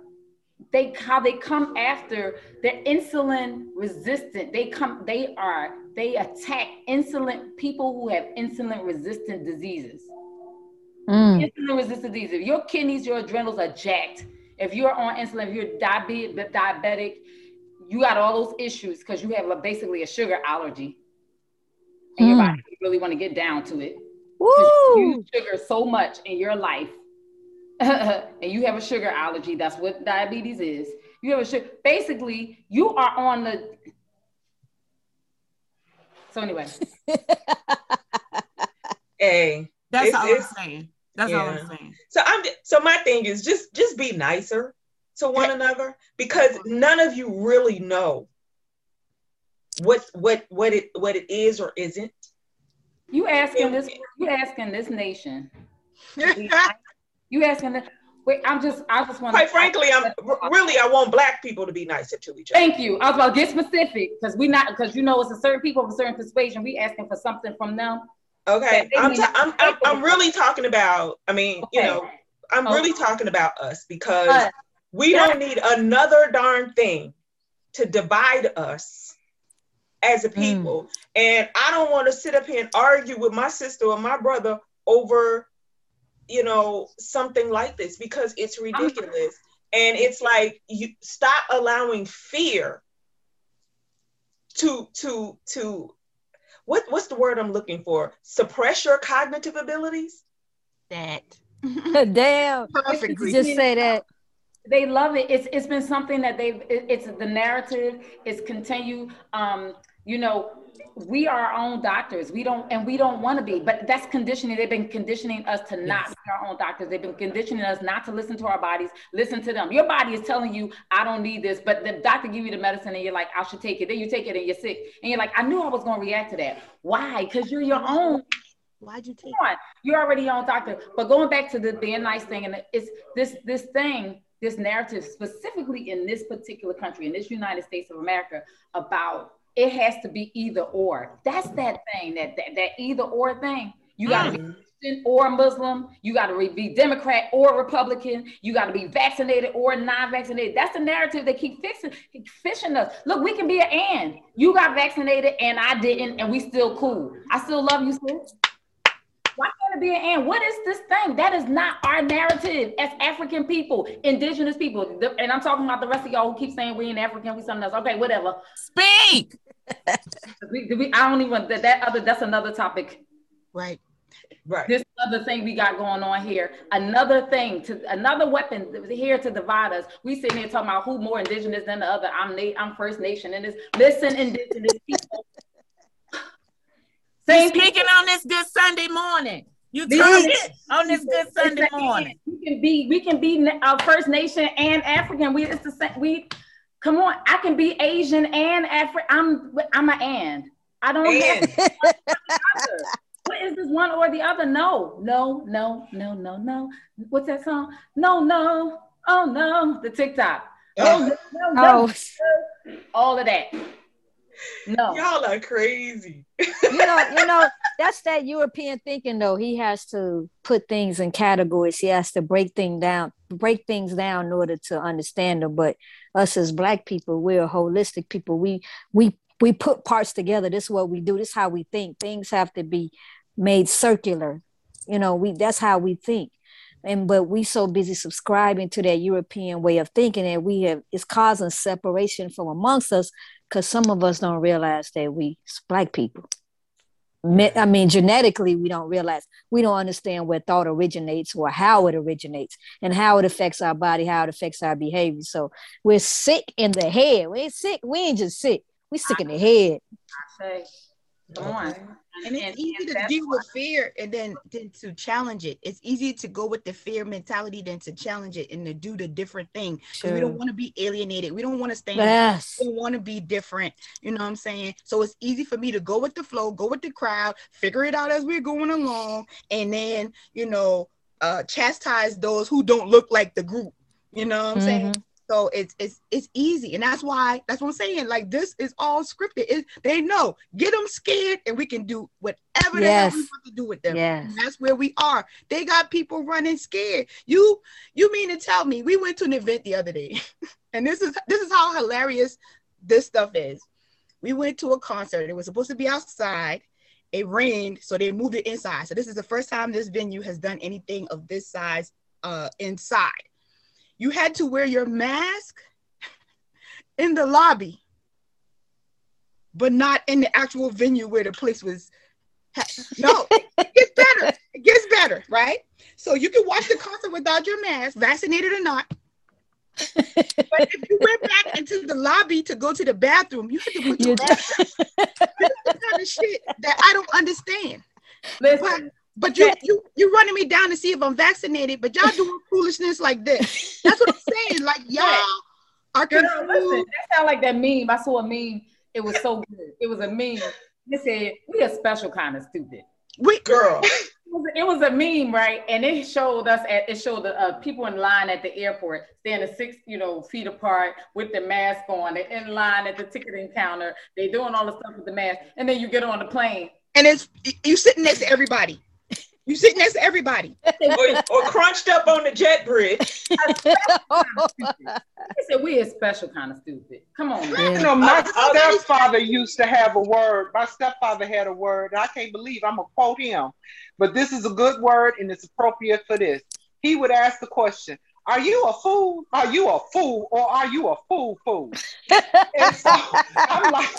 they how they come after they're insulin resistant. They come they are they attack insulin people who have insulin resistant diseases. Mm. insulin resistant disease. If your kidneys, your adrenals are jacked, if you're on insulin, if you're diabetic, diabetic, you got all those issues because you have a, basically a sugar allergy. And your Mm. body you really want to get down to it. 'Cause You Woo! use sugar so much in your life. and you have a sugar allergy. That's what diabetes is. You have a sugar. Basically, you are on the. So anyway, Hey, That's It's- all I'm saying. That's all. I'm saying. so I'm so my thing is just just be nicer to one another because none of you really know what what what it what it is or isn't. you asking this. You asking this nation. You asking this. Wait, I'm just. I just want. Quite frankly, I'm really I want black people to be nicer to each other. Thank you. I was about to get specific because we not because you know it's a certain people of a certain persuasion. We asking for something from them. Okay, I'm, ta- I'm, I'm. I'm really talking about. I mean, you know, I'm Okay. really talking about us because we don't need another darn thing to divide us as a mm. people. And I don't want to sit up here and argue with my sister or my brother over, you know, something like this because it's ridiculous. And it's like you stop allowing fear to to to what what's the word I'm looking for? Suppress your cognitive abilities. That Damn. perfectly. Just say that. They love it. It's it's been something that they've. It's the narrative. It's continue. Um, you know, we are our own doctors. We don't and we don't want to be. But that's conditioning. They've been conditioning us to not be our own doctors. They've been conditioning us not to listen to our bodies. Listen to them. Your body is telling you, I don't need this, but the doctor give you the medicine and you're like, I should take it. Then you take it and you're sick, and you're like, I knew I was going to react to that. Why? Because you're your own Why'd you take Come on, you're already your own doctor. But going back to the being nice thing, and it's this this thing, this narrative specifically in this particular country, in this United States of America, about it has to be either or. That's that thing, that that, that either or thing. You got to be mm. Christian or Muslim. You got to be Democrat or Republican. You got to be vaccinated or non-vaccinated. That's the narrative they keep fixing, keep fishing us. Look, we can be an and. You got vaccinated and I didn't, and we still cool. I still love you, sis. Why can't it be an and? What is this thing? That is not our narrative as African people, indigenous people. The- and I'm talking about the rest of y'all who keep saying we ain't African, we something else. Okay, whatever. Speak. We, we, I don't even that, that other that's another topic. right? Right. This other thing we got going on here. Another thing to another weapon here to divide us. We sitting here talking about who more indigenous than the other. I'm na- I'm First Nation and this listen indigenous people. You Same speaking on this good Sunday morning. You These- talking on this good Sunday morning. We can be we can be uh, First Nation and African. We it's the same. We come on. I can be Asian and African. I'm I'm an and. I don't have And other. What is this one or the other? No, no, no, no, no, no. What's that song? No, no, oh no, the TikTok. Oh, no, no, no. Oh, All of that. No. y'all are crazy. you know, you know, that's that European thinking though. He has to put things in categories. He has to break things down, break things down in order to understand them. But us as black people, we're holistic people. We we we put parts together. This is what we do. This is how we think. Things have to be made circular. You know, we that's how we think. And but we so busy subscribing to that European way of thinking that we have it's causing separation from amongst us because some of us don't realize that we black people. I mean, genetically, we don't realize, we don't understand where thought originates or how it originates and how it affects our body, how it affects our behavior. So we're sick in the head. We ain't sick. We ain't just sick. We sick in the head. I say, come on. And it's And- easy and to that's deal with fear and then, then to challenge it. It's easy to go with the fear mentality than to challenge it and to do the different thing. Because we don't want to be alienated. We don't want to stay in Yes. we want to be different. You know what I'm saying? So it's easy for me to go with the flow, go with the crowd, figure it out as we're going along, and then, you know, uh chastise those who don't look like the group. You know what I'm saying? So it's it's it's easy, and that's why that's what I'm saying. Like this is all scripted. It, they know get them scared, and we can do whatever the hell we want to do with them. Yes. That's where we are. They got people running scared. You you mean to tell me we went to an event the other day, and this is this is how hilarious this stuff is. We went to a concert. It was supposed to be outside. It rained, so they moved it inside. So this is the first time this venue has done anything of this size uh, inside. You had to wear your mask in the lobby, but not in the actual venue where the place was. No, it gets better. It gets better, right? So you can watch the concert without your mask, vaccinated or not. But if you went back into the lobby to go to the bathroom, you had to put your mask on. This is the kind of shit that I don't understand. Listen, But you you you running me down to see if I'm vaccinated, but y'all doing foolishness like this. That's what I'm saying. Like y'all are girl, confused. listen, that sound like that meme. I saw a meme. It was so good. It was a meme. It said, "We a special kind of stupid." We Girl, It was, it was a meme, right? And it showed us at it showed the uh, people in line at the airport standing six, you know, feet apart with the mask on. They're in line at the ticketing counter. They doing all the stuff with the mask, and then you get on the plane. and it's you sitting next to everybody. You sitting next to everybody. or, or crunched up on the jet bridge. I said we a special kind of stupid. Come on, man. You know, my I'll- I'll- stepfather used to have a word. My stepfather had a word. I can't believe I'm gonna quote him, but this is a good word and it's appropriate for this. He would ask the question, "Are you a fool? Are you a fool, or are you a fool fool?" And so I'm like,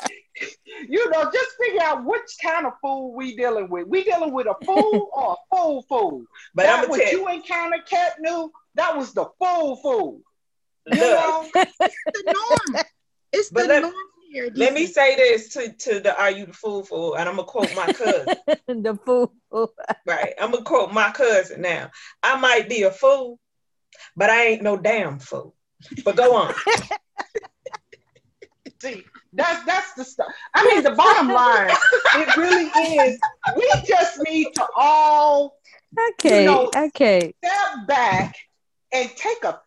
you know, just figure out which kind of fool we dealing with. We dealing with a fool or a fool fool. But that I'm what gonna you encounter, Cat knew that was the fool fool. You Look, know? The norm. It's But the let- norm here. let me say this to, to the Are You the Fool Fool? And I'm gonna quote my cousin. the fool fool. right. I'm gonna quote my cousin now. I might be a fool, but I ain't no damn fool. But go on. See, that's that's the stuff. I mean, the bottom line, it really is. We just need to all Okay. know- okay. step back and take a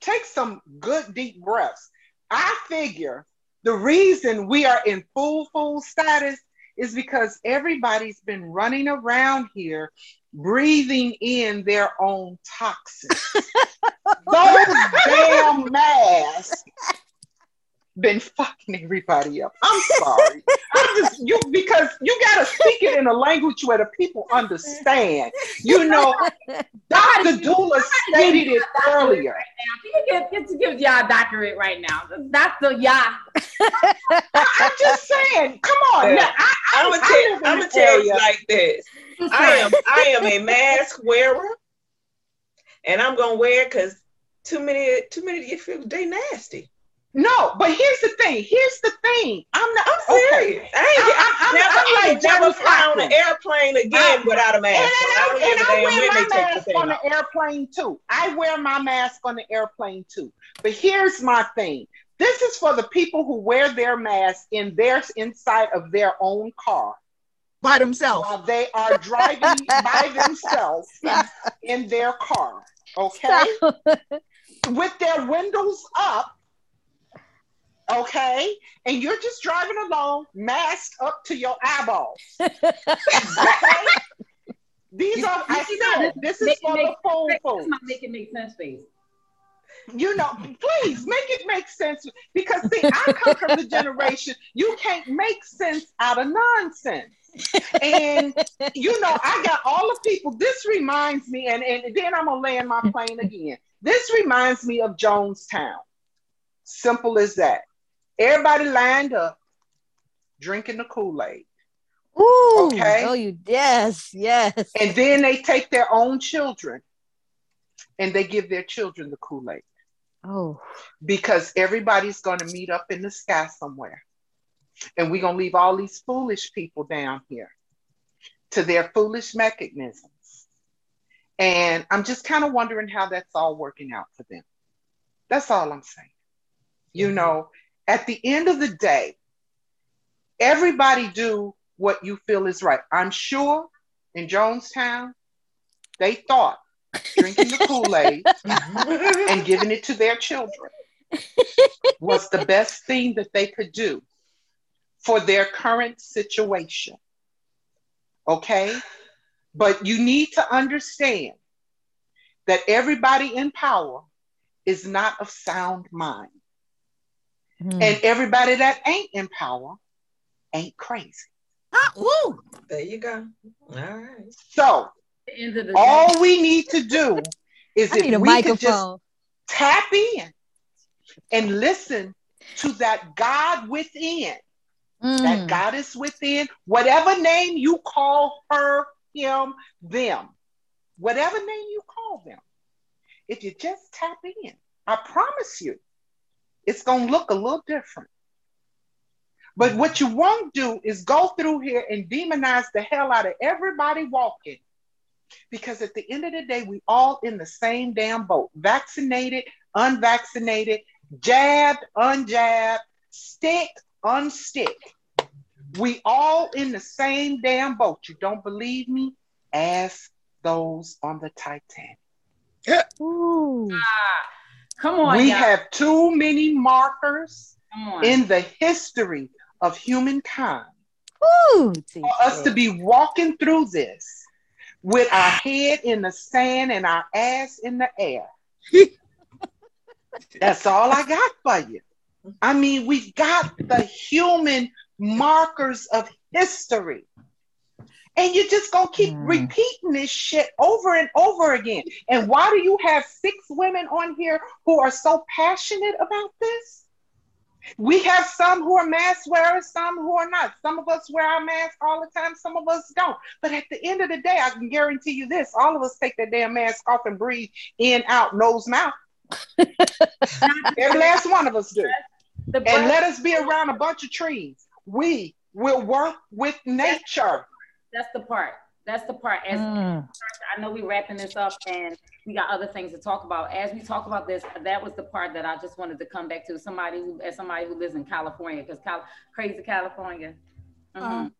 take some good deep breaths. I figure the reason we are in fool fool status is because everybody's been running around here breathing in their own toxins. Those damn masks been fucking everybody up. I'm sorry. I'm just you because you gotta speak it in a language where the people understand. You know, Dr. Dula stated it earlier. Now, can you give, give, give y'all a doctorate right now? Doctor, yeah. I'm just saying, come on. Yeah. Now, I, I, I'm gonna tell, I'm gonna tell you like this. I am I am a mask wearer, and I'm gonna wear because too many too many of you feel they nasty. No, but here's the thing. Here's the thing. I'm not I'm okay. serious. I ain't I- I'm- never, I'm I like never Johnny fly on an airplane again I- without a And, mask. And, I I, don't and give a I damn wear my they take the mask on off. the airplane too. I wear my mask on the airplane too. But here's my thing. This is for the people who wear their mask in their inside of their own car by themselves. while they are driving by themselves in their car. Okay? with their windows up. Okay, and you're just driving along, masked up to your eyeballs. Okay, these are. I You know, said this is make- for the make- phone folks. make it make sense, face. You know, please make it make sense because see, I come from the generation you can't make sense out of nonsense. And you know, I got all the people. This reminds me, and, and then I'm gonna land my plane again. This reminds me of Jonestown. Simple as that. Everybody lined up, drinking the Kool-Aid. Ooh. Ooh, Okay. Oh, you yes, yes. And then they take their own children and they give their children the Kool Aid oh, because everybody's going to meet up in the sky somewhere. And we're going to leave all these foolish people down here to their foolish mechanisms. And I'm just kind of wondering how that's all working out for them. That's all I'm saying. You Mhm. know, at the end of the day, everybody do what you feel is right. I'm sure in Jonestown, they thought drinking the Kool-Aid and giving it to their children was the best thing that they could do for their current situation. Okay? But you need to understand that everybody in power is not of sound mind. Mm. And everybody that ain't in power ain't crazy. Ah, woo. there you go. All right. So the the day. all we need to do is I if need a we could just tap in and listen to that God within, that Mm. goddess within, whatever name you call her, him, them, whatever name you call them, if you just tap in, I promise you, it's going to look a little different. But what you won't do is go through here and demonize the hell out of everybody walking. Because at the end of the day, we all in the same damn boat. Vaccinated, unvaccinated, jabbed, unjabbed, stick, unstick. We all in the same damn boat. You don't believe me? Ask those on the Titanic. Ooh. Ah, Come on, we y'all. have too many markers in the history of humankind Ooh. for us to be walking through this with our head in the sand and our ass in the air. That's all I got for you. I mean, we've got the human markers of history. And you're just gonna keep Mm. repeating this shit over and over again. And why do you have six women on here who are so passionate about this? We have some who are mask wearers, some who are not. Some of us wear our mask all the time, some of us don't. But at the end of the day, I can guarantee you this all of us take that damn mask off and breathe in, out, nose, mouth. Every last one of us do. And let us be around a bunch of trees. We will work with nature. That's the part. That's the part. As Mm. I know we're wrapping this up and we got other things to talk about. As we talk about this, that was the part that I just wanted to come back to. Somebody who, as somebody who lives in California, because Cal- crazy California, Mhm.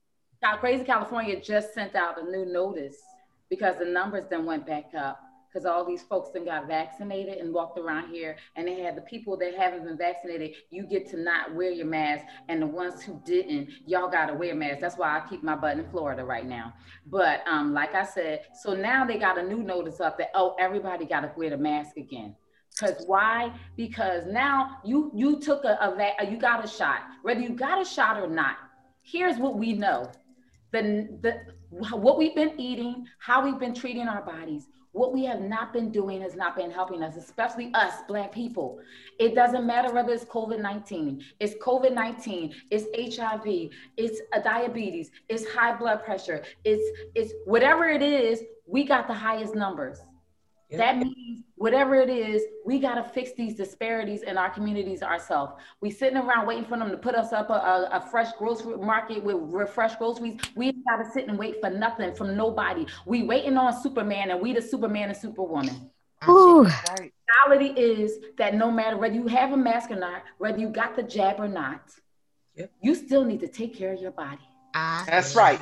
Cal- crazy California just sent out a new notice because the numbers then went back up because all these folks then got vaccinated and walked around here, and they had the people that haven't been vaccinated. You get to not wear your mask, and the ones who didn't, y'all got to wear masks. That's why I keep my butt in Florida right now. But um, like I said, so now they got a new notice up that oh, everybody got to wear the mask again. Cause why? Because now you you took a, a va- you got a shot, whether you got a shot or not. Here's what we know: the the what we've been eating, how we've been treating our bodies. What we have not been doing has not been helping us, especially us, Black people. It doesn't matter whether it's COVID 19, it's COVID 19, it's HIV, it's a diabetes, it's high blood pressure, it's, it's whatever it is, we got the highest numbers. Yep. That means whatever it is, we got to fix these disparities in our communities ourselves. We sitting around waiting for them to put us up a, a, a fresh grocery market with re- fresh groceries. We got to sit and wait for nothing from nobody. We waiting on Superman and we the Superman and Superwoman. Ooh. Right. Reality is that no matter whether you have a mask or not, whether you got the jab or not, Yep. you still need to take care of your body. I That's right.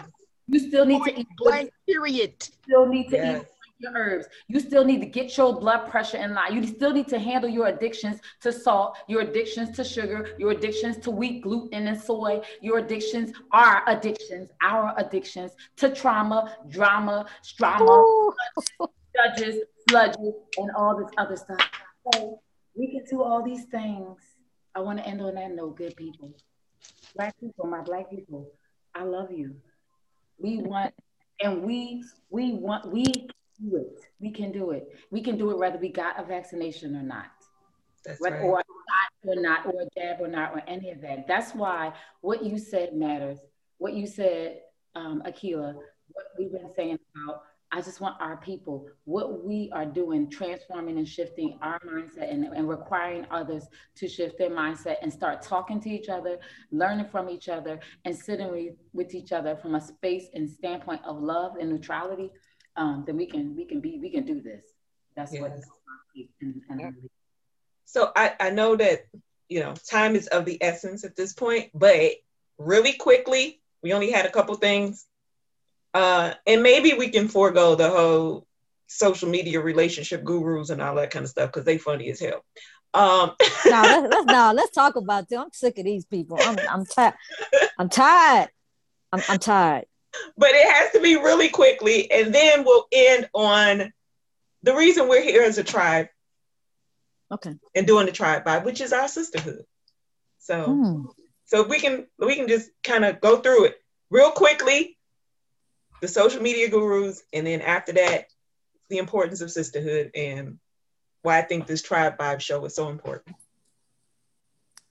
You still need to eat good blank period. still need to Yes. eat your herbs. You still need to get your blood pressure in line. You still need to handle your addictions to salt, your addictions to sugar, your addictions to wheat, gluten, and soy. Your addictions, our addictions, our addictions to trauma, drama, strama, judges, sludges, and all this other stuff. So we can do all these things. I want to end on that note, good people. Black people, my black people, I love you. We want, and we, we want, we do it. We can do it. We can do it whether we got a vaccination or not That's whether right. or shot or not, or a jab or not, or any of that. That's why what you said matters. What you said, um, Akila, what we've been saying about I just want our people, what we are doing, transforming and shifting our mindset and, and requiring others to shift their mindset and start talking to each other, learning from each other, and sitting with, with each other from a space and standpoint of love and neutrality, um, then we can we can be we can do this. That's yes. what. And, and so I, I know that you know time is of the essence at this point, but really quickly, we only had a couple things uh, and maybe we can forego the whole social media relationship gurus and all that kind of stuff because they funny as hell. Um, no, let's, let's no, let's talk about them. I'm sick of these people. I'm I'm tired. I'm tired. I'm, I'm tired. But it has to be really quickly, and then we'll end on the reason we're here as a tribe. Okay. And doing the tribe vibe, which is our sisterhood. So, hmm. so we can we can just kind of go through it real quickly the social media gurus, and then after that, the importance of sisterhood and why I think this Tribe Vibe show is so important.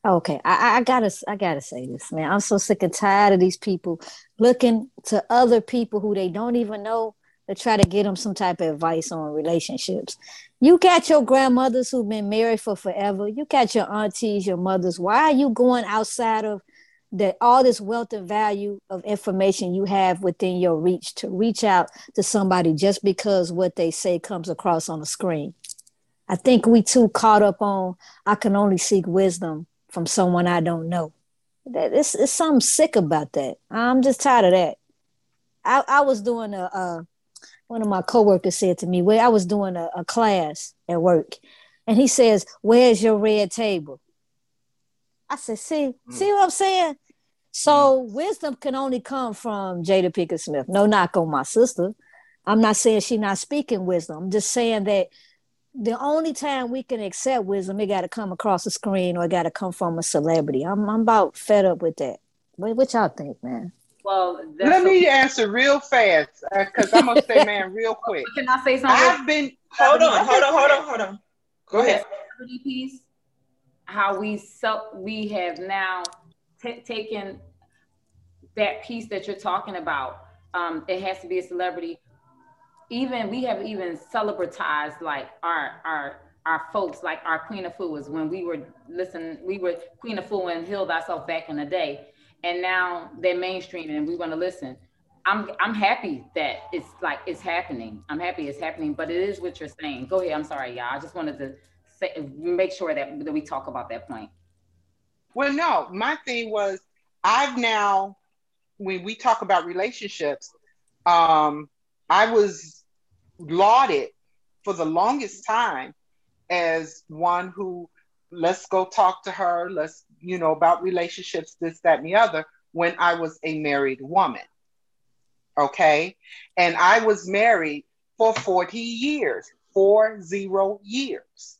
Okay, I, I gotta I gotta say this, man. I'm so sick and tired of these people looking to other people who they don't even know to try to get them some type of advice on relationships. You got your grandmothers who've been married for forever. You got your aunties, your mothers. Why are you going outside of that all this wealth and value of information you have within your reach to reach out to somebody just because what they say comes across on the screen. I think we too caught up on I can only seek wisdom from someone I don't know. That it's, it's something sick about that. I'm just tired of that. I, I was doing a, a one of my coworkers said to me, where I was doing a, a class at work, and he says, Where's your red table? I said, see, mm. see what I'm saying? So wisdom can only come from Jada Pinkett Smith. No knock on my sister. I'm not saying she's not speaking wisdom. I'm just saying that the only time we can accept wisdom, it got to come across the screen or it got to come from a celebrity. I'm, I'm about fed up with that. What, what y'all think, man? Well, let me answer real fast because uh, I'm gonna say, man, real quick. Can I say something? I've been. Hold on, hold on, hold on, hold on. Go ahead. Piece, how we so we have now t- taken that piece that you're talking about. Um, it has to be a celebrity. Even we have even celebratized like our our our folks, like our Queen Afuas when we were listen, we were Queen Afua and Heal ourselves back in the day, and now they're mainstream and we want to listen. I'm I'm happy that it's like it's happening. I'm happy it's happening, but it is what you're saying. Go ahead. I'm sorry, y'all. I just wanted to say make sure that, that we talk about that point. Well, no, my thing was I've now when we talk about relationships, um, I was lauded for the longest time as one who let's go talk to her, let's, you know, about relationships, this, that, and the other, when I was a married woman. Okay. And I was married for 40 years, four zero years.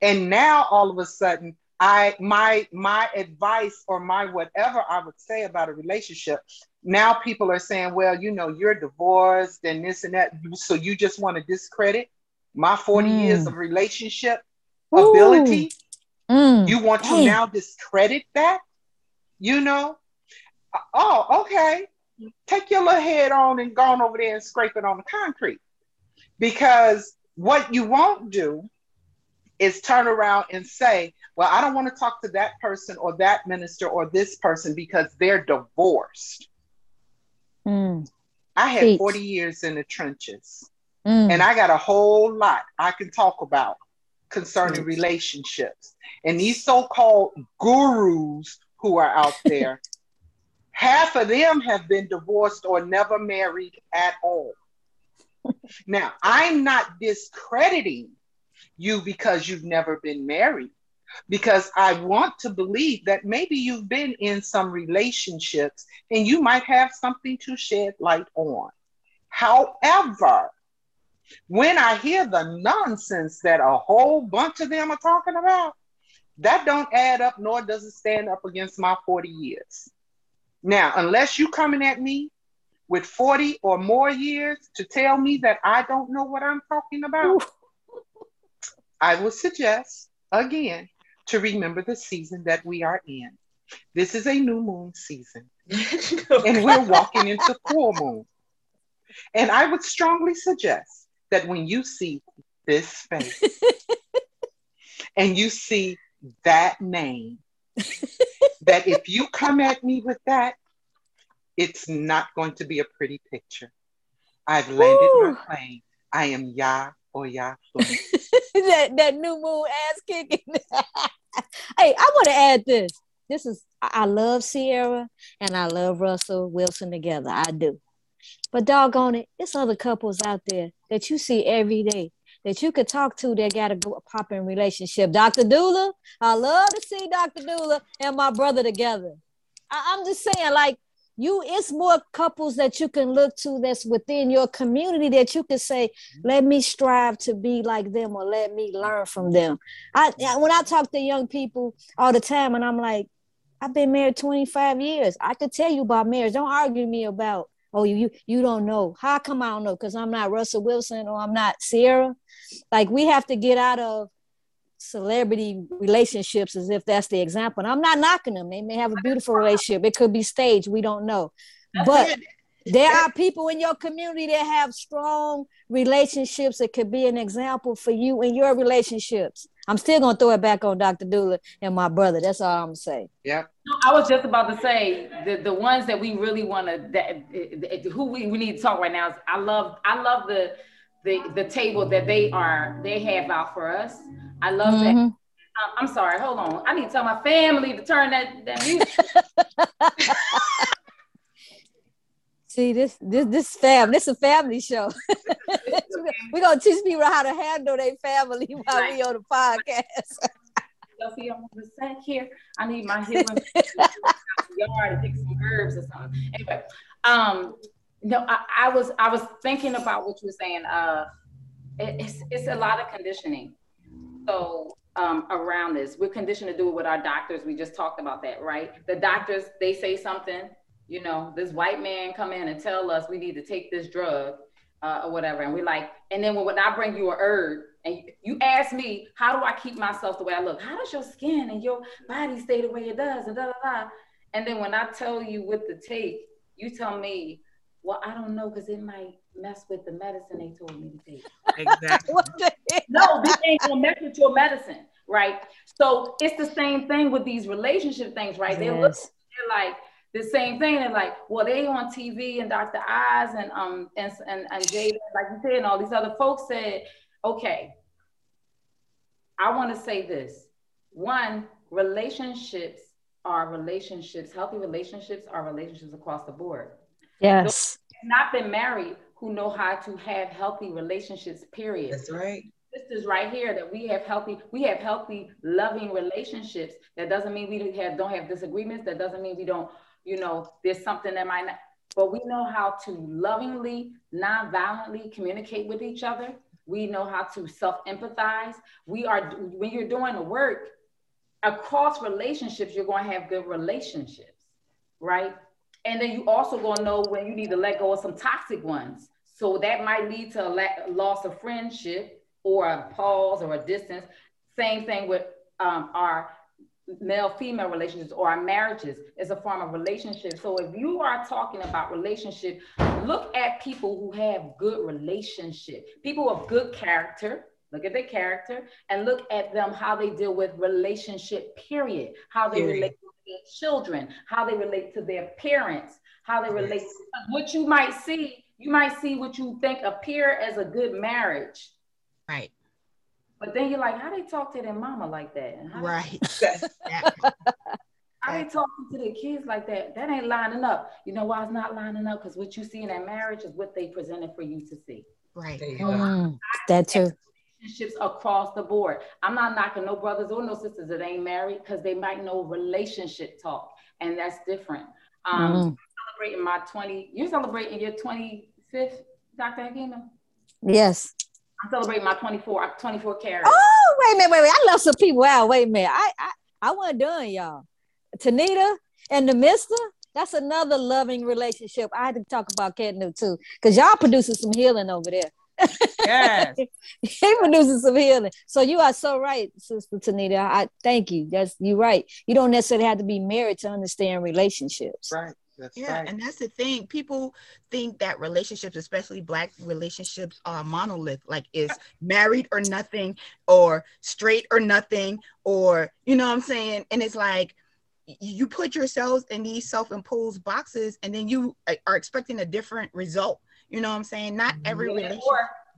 And now all of a sudden, I my my advice or my whatever I would say about a relationship. Now people are saying, well, you know, you're divorced and this and that. So you just want to discredit my 40 mm. years of relationship Ooh. ability. Mm. You want Dang. to now discredit that? You know? Oh, okay. Take your little head on and go on over there and scrape it on the concrete. Because what you won't do is turn around and say, Well, I don't want to talk to that person or that minister or this person because they're divorced. Mm. I had 40 years in the trenches mm. and I got a whole lot I can talk about concerning mm. relationships. And these so called gurus who are out there, half of them have been divorced or never married at all. now, I'm not discrediting you because you've never been married. Because I want to believe that maybe you've been in some relationships and you might have something to shed light on. However, when I hear the nonsense that a whole bunch of them are talking about, that don't add up nor does it stand up against my 40 years. Now, unless you're coming at me with 40 or more years to tell me that I don't know what I'm talking about, I would suggest again to remember the season that we are in. This is a new moon season. and we're walking into full moon. And I would strongly suggest that when you see this face and you see that name, that if you come at me with that, it's not going to be a pretty picture. I've landed Ooh. my plane. I am Ya or Ya. that that new moon ass kicking. hey, I want to add this. This is I love Ciara and I love Russell Wilson together. I do. But doggone it, it's other couples out there that you see every day that you could talk to that got a popping relationship. Dr. Dula, I love to see Dr. Dula and my brother together. I, I'm just saying, like, you, it's more couples that you can look to that's within your community that you can say, let me strive to be like them or let me learn from them. I when I talk to young people all the time, and I'm like, I've been married 25 years. I could tell you about marriage. Don't argue me about, oh, you, you don't know. How come I don't know? Because I'm not Russell Wilson or I'm not Ciara. Like we have to get out of celebrity relationships as if that's the example. And I'm not knocking them. They may have a beautiful relationship. It could be staged. We don't know. But there are people in your community that have strong relationships that could be an example for you in your relationships. I'm still gonna throw it back on Dr. Dula and my brother. That's all I'm gonna say. Yeah. I was just about to say the, the ones that we really want to that eh, eh, who we, we need to talk right now is I love I love the the the table that they are they have out for us. I love that. Mhm. Um, I'm sorry, hold on. I need to tell my family to turn that that music. See this this this fam this is a family show. We're gonna teach people how to handle their family while we on the podcast. I'm gonna sit here. I need my healing yard to pick some herbs or something. Anyway, um, no, I, I was I was thinking about what you were saying. Uh, it, it's it's a lot of conditioning. So um, around this, we're conditioned to do it with our doctors. We just talked about that, right? The doctors they say something. You know, this white man come in and tell us we need to take this drug uh, or whatever, and we're like, and then when, when I bring you a herb and you, ask me, how do I keep myself the way I look? How does your skin and your body stay the way it does? And da da da. And then when I tell you what to take, you tell me, well, I don't know because it might mess with the medicine they told me to take. Exactly. What the? No, this ain't gonna mess with your medicine, right? So it's the same thing with these relationship things, right? They look Yes. they're like the same thing. They're like, well, they on TV and Dr. Oz and um and and, and Jada, like you said, and all these other folks said, okay, I want to say this. One, relationships are relationships, healthy relationships are relationships across the board. Yes. Not been married who know how to have healthy relationships, period. That's right. Sisters right here that we have healthy we have healthy loving relationships. That doesn't mean we have don't have disagreements. That doesn't mean we don't you know there's something that might not but we know how to lovingly non-violently communicate with each other. We know how to self-empathize. We are when you're doing the work across relationships you're going to have good relationships right and then you also going to know when you need to let go of some toxic ones so that might lead to a la- loss of friendship or a pause or a distance. Same thing with um, our male female relationships or our marriages is a form of relationship. So if you are talking about relationship, look at people who have good relationship, people of good character. Look at their character and look at them how they deal with relationship. Period. How they relate their children, how they relate to their parents, how they relate. What you might see, you might see what you think appear as a good marriage. Right. But then you're like, how they talk to their mama like that? How, Right. That's- That- how they talking to the kids like that? That ain't lining up. You know why it's not lining up? Because what you see in that marriage is what they presented for you to see. right. there. Mm, that too. Relationships across the board. I'm not knocking no brothers or no sisters that ain't married because they might know relationship talk, and that's different. Um, Mm, Celebrating my 20, you're celebrating your 25th, Dr. Hakima? yes. I'm celebrating my 24, 24 carat. Oh, wait a minute, wait a minute. I left some people out. Wait a minute. I I, I wasn't done, y'all. Tanita and the Mister, that's another loving relationship. I had to talk about Catnip too, because y'all producing some healing over there. Yes. he producing some healing. So you are so right, Sister Tanita. I thank you. That's you're right. You don't necessarily have to be married to understand relationships. Right. That's Yeah, right. and that's the thing. People think that relationships, especially black relationships, are monolith, like is married or nothing, or straight or nothing, or you know what I'm saying? And it's like you put yourselves in these self-imposed boxes and then you uh, are expecting a different result. You know what I'm saying? Not every relationship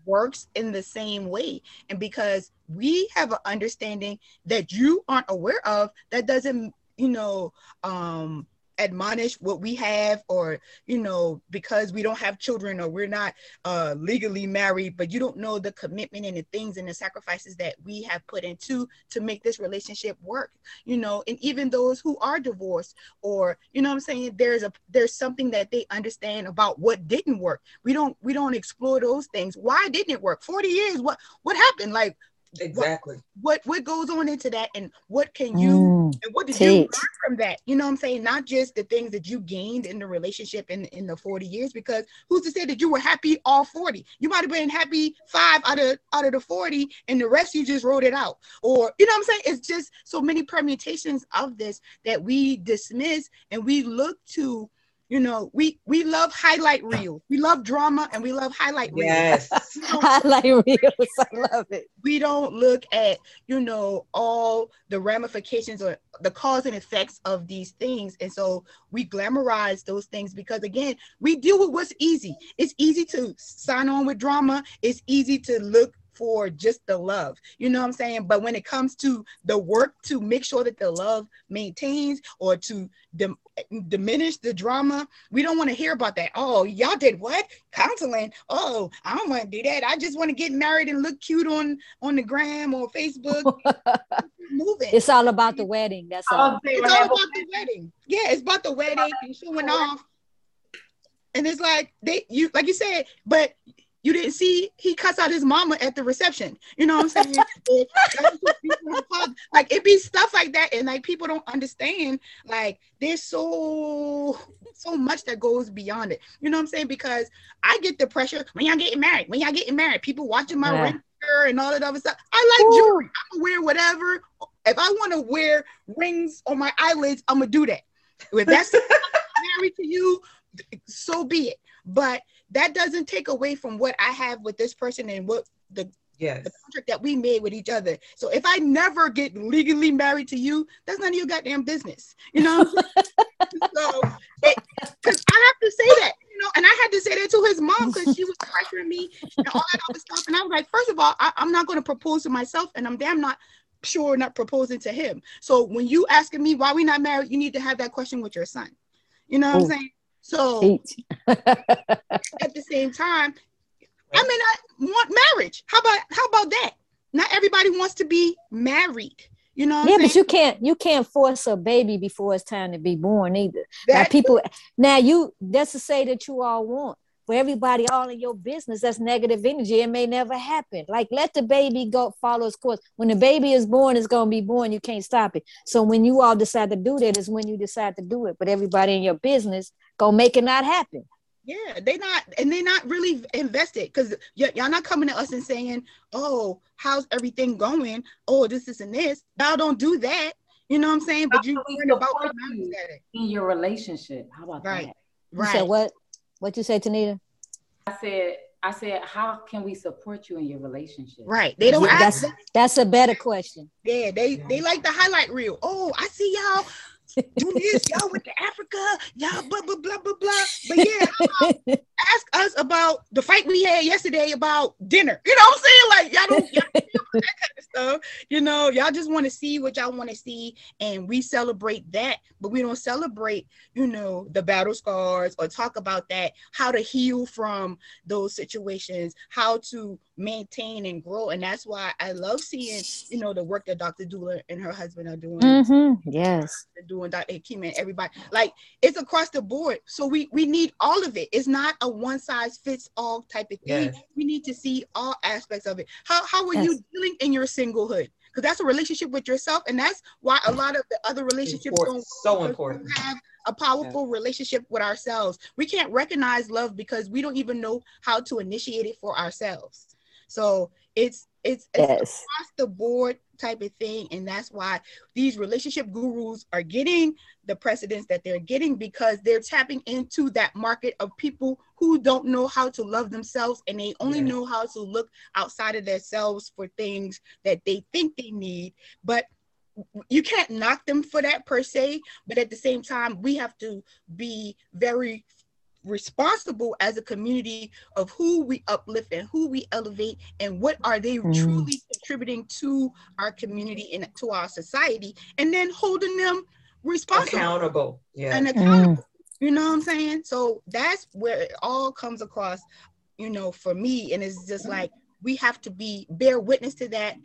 works in the same way. And because we have an understanding that you aren't aware of, that doesn't, you know, um, admonish what we have or you know because we don't have children or we're not uh legally married but you don't know the commitment and the things and the sacrifices that we have put into to make this relationship work you know? And even those who are divorced or you know i'm saying? There's a there's something that they understand about what didn't work. We don't we don't explore those things. Why didn't it work? 40 years? What what happened? Like Exactly. what what goes on into that and what can you Mm, and what did you learn from that? You know what i'm saying? Not just the things that you gained in the relationship in in the 40 years because who's to say that you were happy all 40 you might have been happy five out of out of the 40 and the rest you just wrote it out. Or you know what i'm saying? It's just so many permutations of this that we dismiss and we look to you know we we love highlight reels. We love drama and we love highlight reels. Yes. Highlight reels. I love it. we don't look at you know all the ramifications or the cause and effects of these things. And so we glamorize those things because again we deal with what's easy. It's easy to sign on with drama. It's easy to look for just the love. You know what i'm saying? But when it comes to the work to make sure that the love maintains or to dim- diminish the drama we don't want to hear about that oh y'all did what counseling oh i don't want to do that i just want to get married and look cute on on the gram or Facebook. moving. It's all about the wedding. That's all. It's all about the wedding. Yeah, it's about the wedding and showing off. And it's like they you like you said, but you didn't see he cuts out his mama at the reception. You know what I'm saying? It- that's what people are called. like it be stuff like that, and like people don't understand. Like there's so so much that goes beyond it. You know what I'm saying? Because I get the pressure when y'all getting married. When y'all getting married, people watching my Yeah. ring and all that other stuff. I like Ooh. jewelry. I'm gonna wear whatever. If I want to wear rings on my eyelids, I'm gonna do that. If that's married to you, so be it. But that doesn't take away from what I have with this person and what the, Yes. the contract that we made with each other. So if I never get legally married to you, that's none of your goddamn business. You know? what I'm saying? so because I have to say that, you know, and I had to say that to his mom because she was pressuring me and all that other stuff. And I was like, first of all, I, I'm not going to propose to myself, and I'm damn not sure not proposing to him. So when you asking me why we not married, you need to have that question with your son. You know what Ooh. I'm oh. saying? So at the same time, I mean, I want marriage. How about how about that? Not everybody wants to be married. You know what yeah, but you can't you can't force a baby before it's time to be born either. Now That- people now you that's to say that you all want for everybody all in your business that's negative energy it may never happen like let the baby go follow its course when the baby is born it's going to be born you can't stop it so when you all decide to do that is when you decide to do it but everybody in your business go make it not happen Yeah, they not and they not really invested because y- y'all not coming to us and saying, "Oh, how's everything going? Oh, this, this, and this." Y'all don't do that. You know what I'm saying? But you How can we learn about what matters you? at it. in your relationship. How about Right. that? you Right. said what what you say tanita I said, I said, how can we support you in your relationship? Right. They don't Yeah, ask. that's that's a better question Yeah, they they like the highlight reel. Oh, I see y'all do this. Y'all went to Africa. Y'all blah blah blah blah blah. But yeah, ask us about the fight we had yesterday about dinner. You know what I'm saying? Like y'all don't y'all don't that kind of stuff. You know, y'all just want to see what y'all want to see, and we celebrate that, but we don't celebrate, you know, the battle scars or talk about that, how to heal from those situations, how to maintain and grow. And that's why I love seeing, you know, the work that Dr. Dula and her husband are doing hmm yes doing Dr. Hakim and everybody. Like it's across the board. So we we need all of it. It's not a one size fits all type of thing. Yes. We need to see all aspects of it. How how are you dealing in your singlehood? Because that's a relationship with yourself, and that's why a lot of the other relationships Import- don't so important. have a powerful relationship with ourselves. We can't recognize love because we don't even know how to initiate it for ourselves. So it's it's, it's Yes. across the board type of thing, and that's why these relationship gurus are getting the precedence that they're getting because they're tapping into that market of people who don't know how to love themselves and they only Yeah. know how to look outside of themselves for things that they think they need, but you can't knock them for that per se but at the same time we have to be very responsible as a community of who we uplift and who we elevate and what are they Mm. truly contributing to our community and to our society and then holding them responsible Accountable. Yeah. and accountable you know what i'm saying so that's where it all comes across you know for me and it's just like we have to be bear witness to that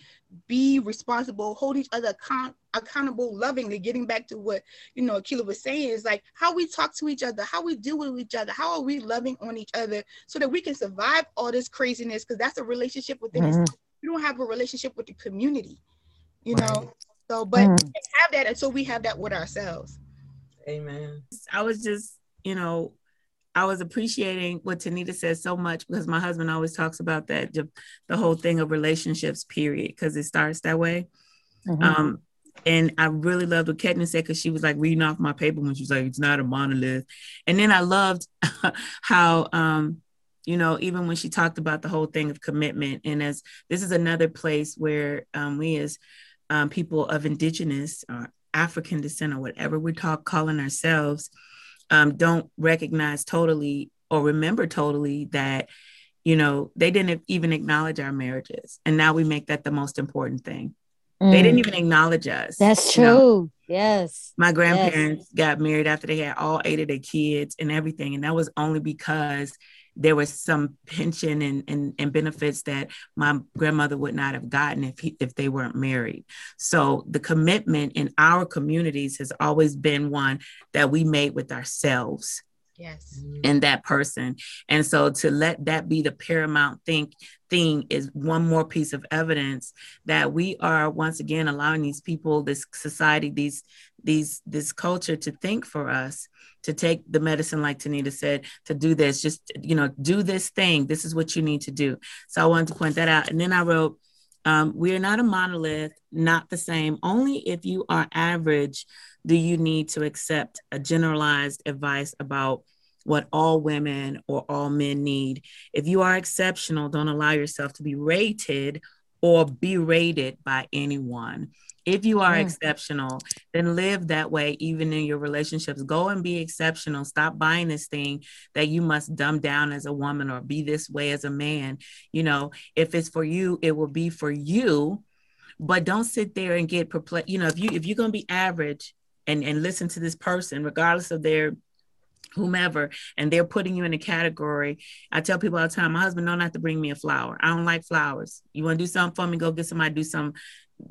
be responsible hold each other account, accountable lovingly getting back to what you know akila was saying is like how we talk to each other how we deal with each other how are we loving on each other so that we can survive all this craziness because that's a relationship within Mhm. itself. we don't have a relationship with the community you Right. know so but Mm. we can't have that until we have that with ourselves Amen. I was just, you know, I was appreciating what Tanita says so much because my husband always talks about that the, the whole thing of relationships, period, because it starts that way. Mhm. Um, and I really loved what Ketna said because she was like reading off my paper when she was like, "It's not a monolith," and then I loved how, um, you know, even when she talked about the whole thing of commitment, and as this is another place where um, we as um, people of indigenous or African descent or whatever we're talk, calling ourselves, um, don't recognize totally or remember totally that you know they didn't even acknowledge our marriages, and now we make that the most important thing. They didn't Mm. even acknowledge us. That's you know? true. Yes. My grandparents got married after they had all eight of their kids and everything. And that was only because there was some pension and, and, and benefits that my grandmother would not have gotten if he, if they weren't married. So the commitment in our communities has always been one that we made with ourselves yes in that person. And so to let that be the paramount thing thing is one more piece of evidence that we are once again allowing these people, this society, these these this culture to think for us, to take the medicine, like Tanita said, to do this, just you know, do this thing. This is what you need to do. So I wanted to point that out. And then I wrote, um, we are not a monolith, not the same. Only if you are average do you need to accept a generalized advice about what all women or all men need. If you are exceptional, don't allow yourself to be rated or berated by anyone. If you are Mm. exceptional, then live that way even in your relationships. Go and be exceptional. Stop buying this thing that you must dumb down as a woman or be this way as a man. You know, if it's for you, it will be for you. But don't sit there and get perplexed. You know, if you if you're gonna be average and and listen to this person, regardless of their whomever, and they're putting you in a category. I tell people all the time, my husband don't have to bring me a flower. I don't like flowers. You want to do something for me? Go get somebody, do something.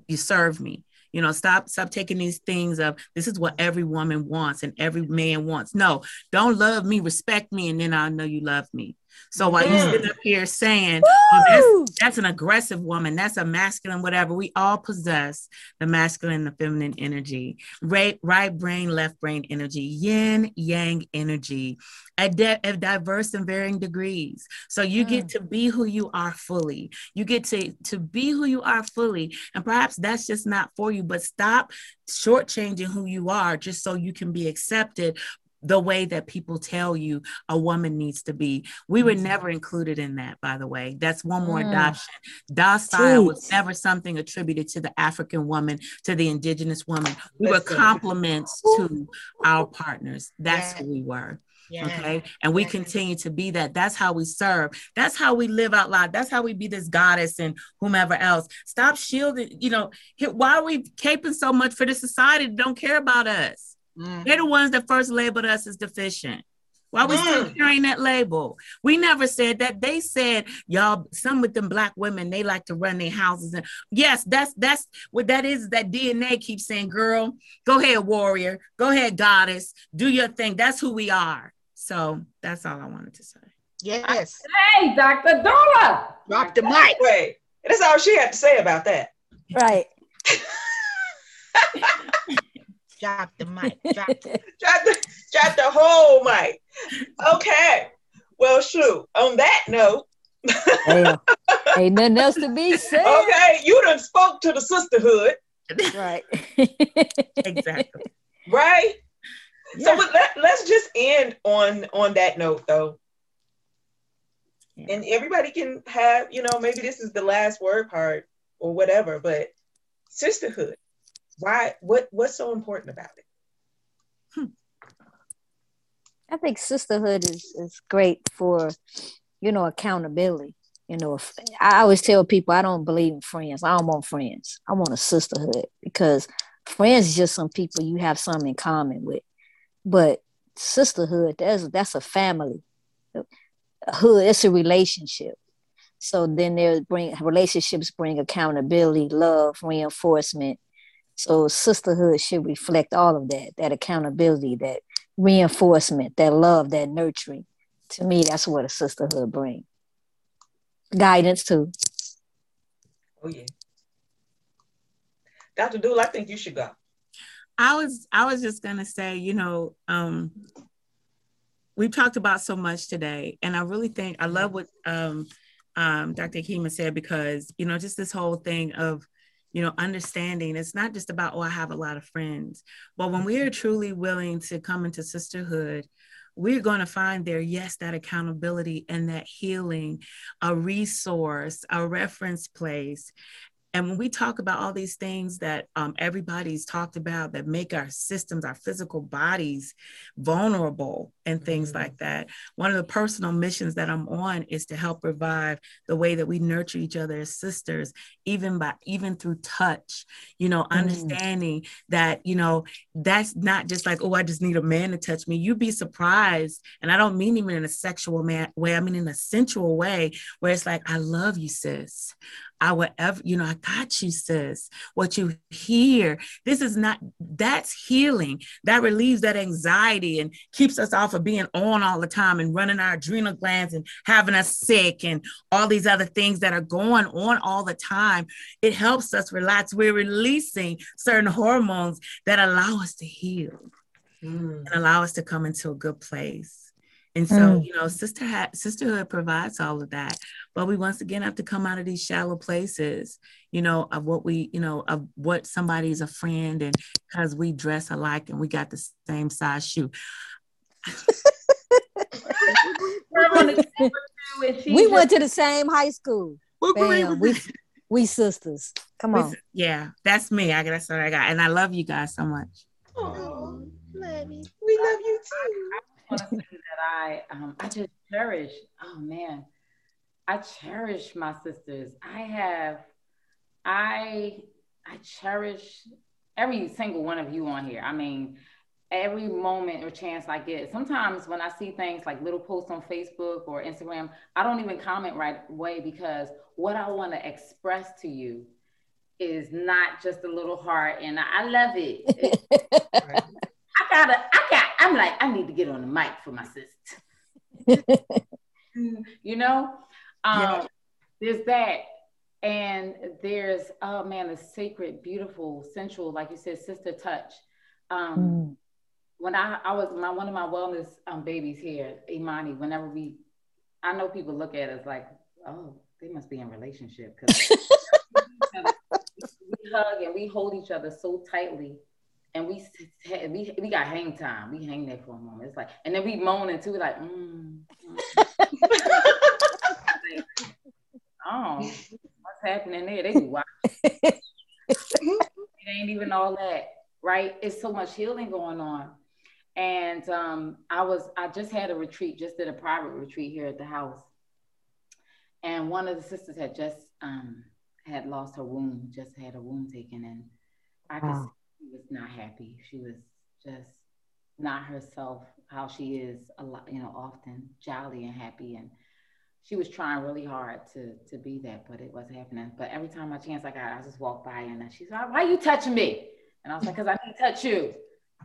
You serve me. You know, stop, stop taking these things of this is what every woman wants and every man wants. No, don't love me, respect me, and then I'll know you love me. So while you Mm. sit up here saying, oh, that's that's an aggressive woman. That's a masculine, whatever. We all possess the masculine and the feminine energy, right, right brain, left brain energy, yin, yang energy, at, de- at diverse and varying degrees. So you get to be who you are fully. You get to, to be who you are fully. And perhaps that's just not for you, but stop shortchanging who you are just so you can be accepted the way that people tell you a woman needs to be. We were never included in that, by the way. That's one more Mm. adoption. Docile was never something attributed to the African woman, to the indigenous woman. We were compliments to our partners. That's Yeah. who we were. yeah Okay. And we Yeah. continue to be that. That's how we serve. That's how we live out loud. That's how we be this goddess and whomever else. Stop shielding, you know, why are we caping so much for the society that don't care about us? Mm. They're the ones that first labeled us as deficient. Why we still Mm. carrying that label? We never said that. They said, y'all, some with them black women, they like to run their houses. And yes, that's that's what that is. That DNA keeps saying, girl, go ahead, warrior, go ahead, goddess, do your thing. That's who we are. So that's all I wanted to say. yes Hey, Dr. Dola. drop the mic Wait, that's all she had to say about that. Right. drop the mic drop Drop the, drop the whole mic. Okay. Well, shoot. On that note, Damn. Ain't nothing else to be said. Okay, you done spoke to the sisterhood, Right. exactly. right? So Yeah. but let, let's just end on on that note though. Yeah. And everybody can have, you know, maybe this is the last word part or whatever, but sisterhood. Why what what's so important about it? I think sisterhood is, is great for, you know, accountability. You know, if, I always tell people I don't believe in friends. I don't want friends. I want a sisterhood because friends is just some people you have something in common with. But sisterhood, that's that's a family. Hood, it's a relationship. So then there bring relationships bring accountability, love, reinforcement. So sisterhood should reflect all of that, that accountability, that reinforcement, that love, that nurturing. To me, that's what a sisterhood brings. Guidance too. Oh yeah. Dr. Dool, I think you should go. I was I was just gonna say, you know, um, we've talked about so much today, and I really think I love what um, um, Dr. Kima said because you know, just this whole thing of you know, understanding it's not just about oh, I have a lot of friends, but when we are mm-hmm. truly willing to come into sisterhood, we're going to find there, yes, that accountability and that healing, a resource, a reference place. And when we talk about all these things that um, everybody's talked about that make our systems, our physical bodies vulnerable and things Mhm. like that, one of the personal missions that I'm on is to help revive the way that we nurture each other as sisters, even by even through touch, you know, understanding that, you know, that's not just like, oh, I just need a man to touch me. You'd be surprised. And I don't mean even in a sexual man- way, I mean in a sensual way, where it's like, I love you, sis. I would ever, you know, I got you, sis. What you hear, this is not, that's healing. That relieves that anxiety and keeps us off of being on all the time and running our adrenal glands and having us sick and all these other things that are going on all the time. It helps us relax. We're releasing certain hormones that allow us to heal mm. and allow us to come into a good place. And so, Mm. you know, sister ha- sisterhood provides all of that. But we once again have to come out of these shallow places, you know, of what we, you know, of what somebody's a friend and because we dress alike and we got the same size shoe. we went to the same high school. Bam, we we sisters. Come on. Yeah, that's me. I that's what I got. And I love you guys so much. Oh, love you. We love you too. Want to say that I um I just cherish. Oh man, I cherish my sisters. I have, I I cherish every single one of you on here. I mean, every moment or chance I get. Sometimes when I see things like little posts on Facebook or Instagram, I don't even comment right away because what I want to express to you is not just a little heart, and I I love it. It- I gotta, I got, I'm like, I need to get on the mic for my sister. you know? Um, Yeah. there's that. And there's, oh man, the sacred, beautiful, sensual, like you said, sister touch. Um, Mm. when I, I was my one of my wellness um, babies here, Imani, whenever we I know people look at us like, oh, they must be in relationship because we hug and we hold each other so tightly and we we we got hang time. We hang there for a moment. It's like, and then we moaning too, like, mm, mm. oh, what's happening there? They be watching. it ain't even all that, right? It's so much healing going on. And um, I was, I just had a retreat, just did a private retreat here at the house. And one of the sisters had just um, had lost her womb, just had a womb taken, and I could Wow. She was not happy. She was just not herself, how she is a lot, you know, often jolly and happy. And she was trying really hard to to be that, but it wasn't happening. But every time I chance I got, I just walked by and she's like, "Why are you touching me?" And I was like, "Cause I need to touch you,"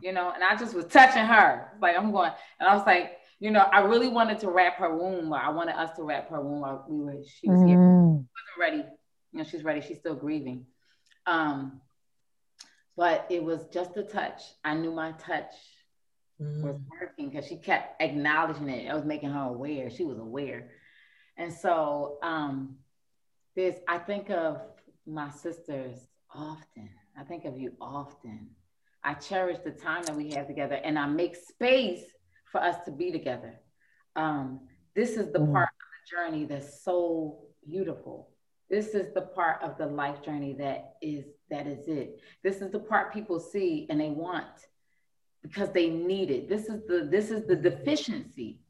you know. And I just was touching her, like I'm going, and I was like, you know, I really wanted to wrap her womb. I wanted us to wrap her womb. while We were, she was here Mm. wasn't ready. You know, she's ready. She's still grieving. Um, but it was just a touch. I knew my touch was Mm. working because she kept acknowledging it. I was making her aware. She was aware. And so um, there's I think of my sisters often. I think of you often. I cherish the time that we have together and I make space for us to be together. Um, this is the mm. part of the journey that's so beautiful. This is the part of the life journey that is that is it. This is the part people see and they want because they need it. This is the this is the deficiency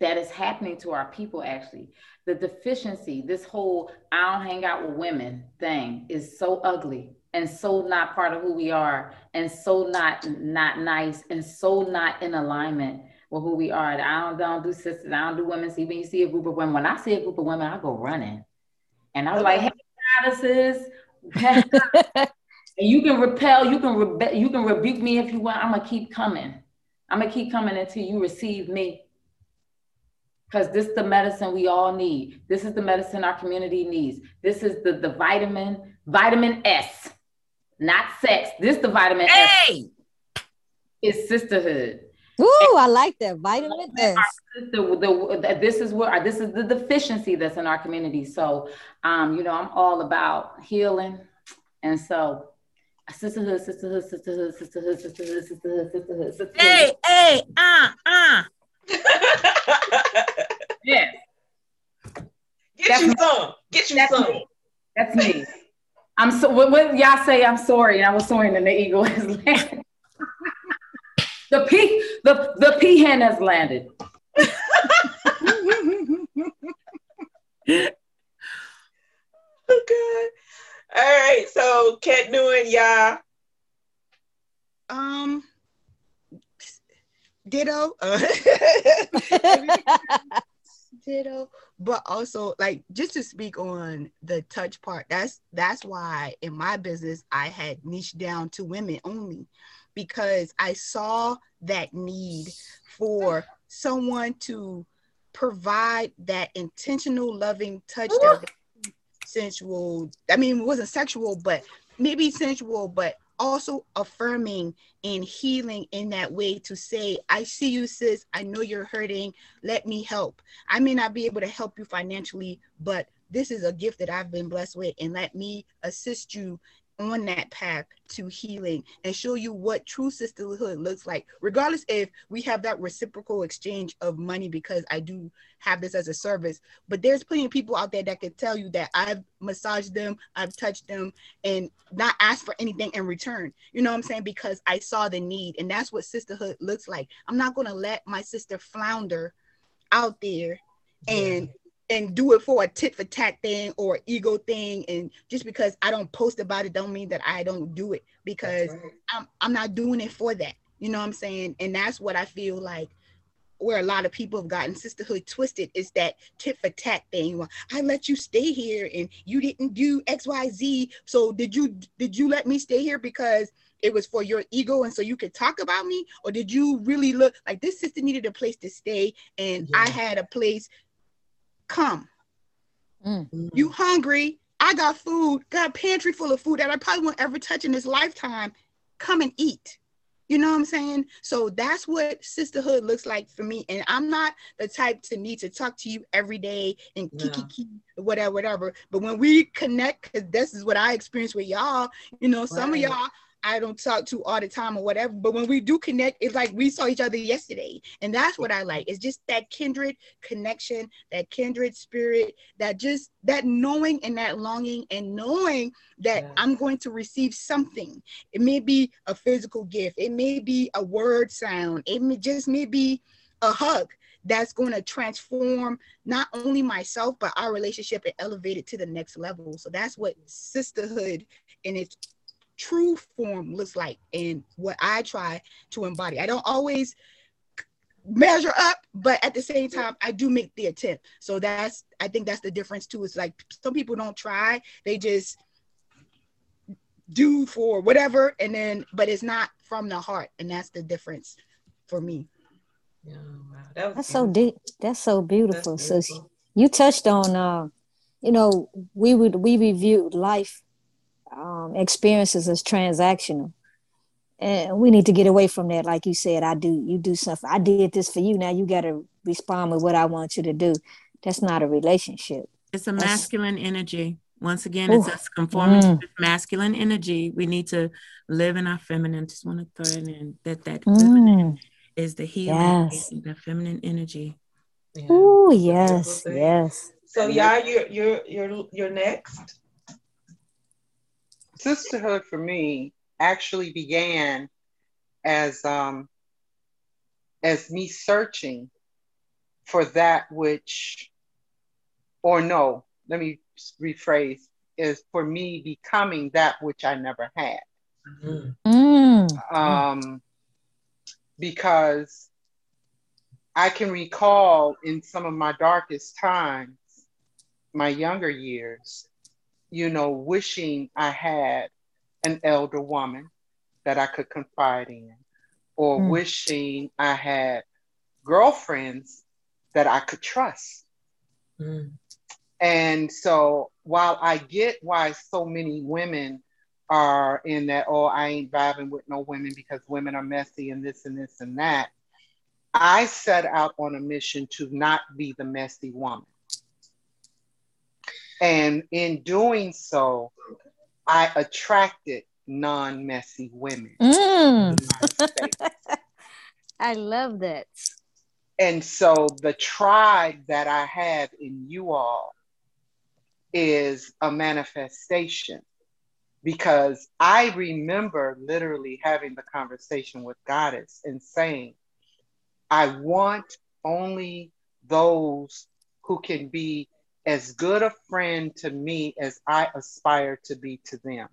that is happening to our people actually. The deficiency, this whole I don't hang out with women thing is so ugly and so not part of who we are and so not not nice and so not in alignment with who we are. I don't, I don't do sisters, I don't do women. See, when you see a group of women, when I see a group of women, I go running. And I was like, hey, goddesses. and you can repel, you can rebe- you can rebuke me if you want. I'm gonna keep coming. I'm gonna keep coming until you receive me. Because this is the medicine we all need. This is the medicine our community needs. This is the, the vitamin, vitamin S, not sex. This is the vitamin hey! S. Is sisterhood. Ooh, I like that vitamin S. The, the, the, this is where this is the deficiency that's in our community. So, um, you know, I'm all about healing, and so sisterhood, sisterhood, sisterhood, sisterhood, sisterhood, sisterhood, sisterhood, sisterhood. Hey, hey, uh, uh. yes. Get that's you me. some. Get you that's some. Me. That's me. I'm so. What, what y'all say? I'm sorry, and I was sorry, and the eagle has landed. The P, the the peahen has landed. oh God. All right, so Kat doing y'all. Um, ditto. Uh, ditto. But also, like, just to speak on the touch part, that's that's why in my business I had niche down to women only, because I saw that need for someone to provide that intentional, loving touch that sensual. I mean, it wasn't sexual, but maybe sensual, but also affirming and healing in that way to say, I see you, sis. I know you're hurting. Let me help. I may not be able to help you financially, but this is a gift that I've been blessed with, and let me assist you on that path to healing and show you what true sisterhood looks like regardless if we have that reciprocal exchange of money because i do have this as a service. But there's plenty of people out there that can tell you that i've massaged them i've touched them and not asked for anything in return. You know what i'm saying? Because i saw the need and that's what sisterhood looks like. I'm not going to let my sister flounder out there and and do it for a tit for tat thing or ego thing and just because i don't post about it don't mean that i don't do it because right. i'm i'm not doing it for that you know what i'm saying and that's what i feel like where a lot of people have gotten sisterhood twisted is that tit for tat thing. Well, I let you stay here and you didn't do XYZ. So did you did you let me stay here because it was for your ego and so you could talk about me? Or did you really look like this sister needed a place to stay and yeah. I had a place come. Mm. You hungry? I got food, got a pantry full of food that I probably won't ever touch in this lifetime. Come and eat. You know what I'm saying? So that's what sisterhood looks like for me. And I'm not the type to need to talk to you every day and yeah. kiki whatever, whatever. But when we connect, because this is what I experience with y'all, you know, some of y'all I don't talk to all the time or whatever. But when we do connect, it's like we saw each other yesterday. And that's what I like. It's just that kindred connection, that kindred spirit, that just that knowing and that longing and knowing that yeah. I'm going to receive something. It may be a physical gift, it may be a word sound, it may just may be a hug that's going to transform not only myself but our relationship and elevate it to the next level so that's what sisterhood in its true form looks like and what I try to embody. I don't always measure up, but at the same time, I do make the attempt. So that's I think that's the difference too. It's like some people don't try, they just do for whatever, and then but it's not from the heart, and that's the difference for me. Yeah, wow. that that's so deep. That's so beautiful. That's beautiful. So you touched on, uh, you know, we would we reviewed life um, experiences as transactional. And we need to get away from that. Like you said, I do, you do something. I did this for you. Now you got to respond with what I want you to do. That's not a relationship. It's a That's- masculine energy. Once again, Ooh. it's us conforming Mm. to masculine energy. We need to live in our feminine. Just want to throw it in that that Mm. feminine is the healing, Yes. the feminine energy. Yeah. Oh yes, yes. So yeah, you're you're you're you're next. Sisterhood for me actually began as um as me searching for that which or no let me rephrase is for me becoming that which i never had Mhm. Mm. um because i can recall in some of my darkest times my younger years you know wishing i had an elder woman that i could confide in or Mm. wishing i had girlfriends that i could trust Mm. and so while I get why so many women are in that, oh, I ain't vibing with no women because women are messy and this and this and that, I set out on a mission to not be the messy woman. And in doing so, I attracted non messy women. Mm. to my space. I love that. And so the tribe that I have in you all is a manifestation because I remember literally having the conversation with Goddess and saying, I want only those who can be as good a friend to me as I aspire to be to them.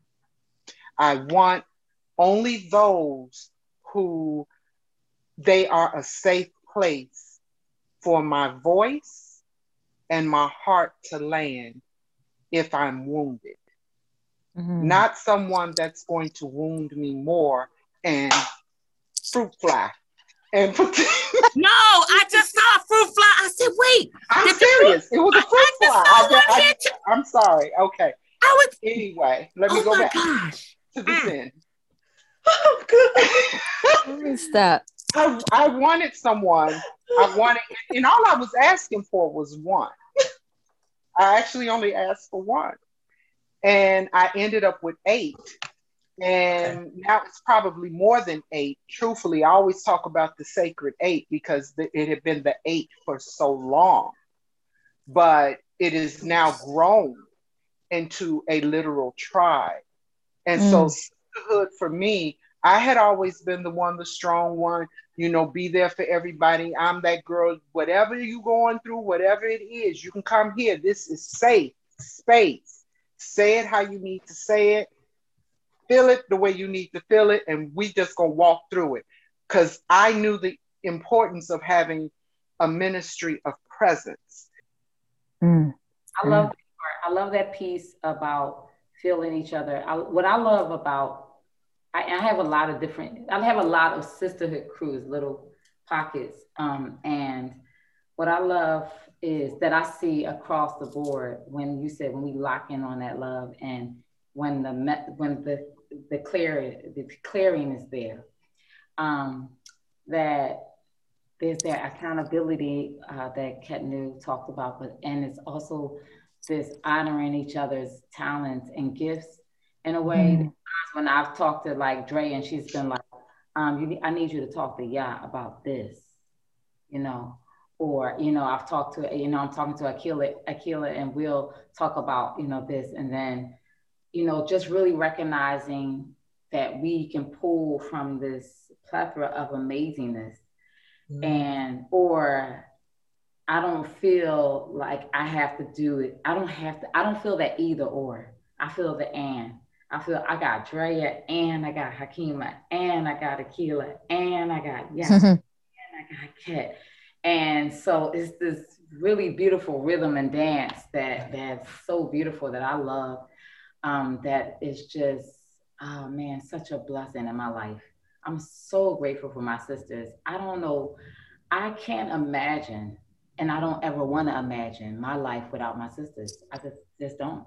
I want only those who they are a safe place for my voice and my heart to land if I'm wounded. Mhm. Not someone that's going to wound me more and fruit fly. And No, I just saw a fruit fly. I said, wait, I'm serious. It was fruit just fly. saw I, one I, here too. I'm sorry. Okay. I was, Anyway, let me oh go back gosh. to the mm. sin. Oh, good. Let me stop. I, I wanted someone. I wanted, and all I was asking for was one. I actually only asked for one. And I ended up with eight. And now it's probably more than eight. Truthfully, I always talk about the sacred eight because the, it had been the eight for so long. But it is now grown into a literal tribe. And so, Mm. sisterhood for me, I had always been the one, the strong one, you know, be there for everybody. I'm that girl, whatever you're going through, whatever it is, you can come here. This is safe space. Say it how you need to say it. Feel it the way you need to feel it. And we just gonna walk through it. Cause I knew the importance of having a ministry of presence. Mm. I love that part. I love that piece about feeling each other. I, what I love about I, I have a lot of different. I have a lot of sisterhood crews, little pockets, um, and what I love is that I see across the board when you said when we lock in on that love and when the when the the clear the clearing is there, um, that there's that accountability uh, that Ketnu talked about, but and it's also this honoring each other's talents and gifts in a way. Mm. When I've talked to like Dre and she's been like, um, you, I need you to talk to Ya about this, you know, or you know, I've talked to you know, I'm talking to Akila, Akila, and we'll talk about you know this, and then you know, just really recognizing that we can pull from this plethora of amazingness and or I don't feel like I have to do it. I don't have to. I don't feel that either or. I feel the and. I feel I got Drea and I got Hakima and I got Akila and I got yeah and I got Kat. And so it's this really beautiful rhythm and dance that that's so beautiful that I love. Um, that is just oh man, such a blessing in my life. I'm so grateful for my sisters. I don't know, I can't imagine, and I don't ever want to imagine my life without my sisters. I just just don't.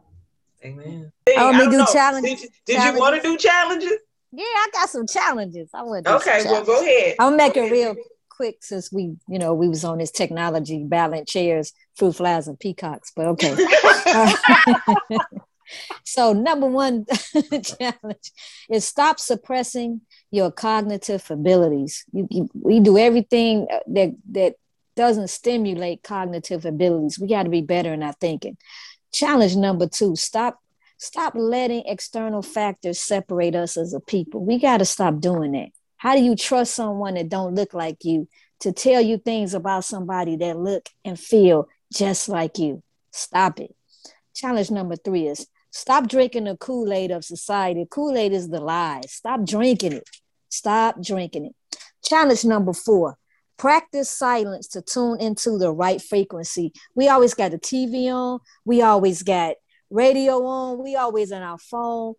Amen. Oh, I they don't know. challenges- Did, you- did you want to do challenges? Yeah, I got some challenges. I want to Okay, some well, go ahead. I'll make Go it ahead, real quick since we, you know, we was on this technology, balance chairs, fruit flies, and peacocks. But okay. so number one challenge is stop suppressing your cognitive abilities. You, you, we do everything uh, that that doesn't stimulate cognitive abilities. We got to be better in our thinking. Challenge number two: stop stop letting external factors separate us as a people. We got to stop doing that. How do you trust someone that don't look like you to tell you things about somebody that look and feel just like you? Stop it. Challenge number three is stop drinking the Kool-Aid of society. Kool-Aid is the lies. Stop drinking it. Stop drinking it. Challenge number four practice silence to tune into the right frequency. We always got the TV on, we always got radio on, we always on our phone.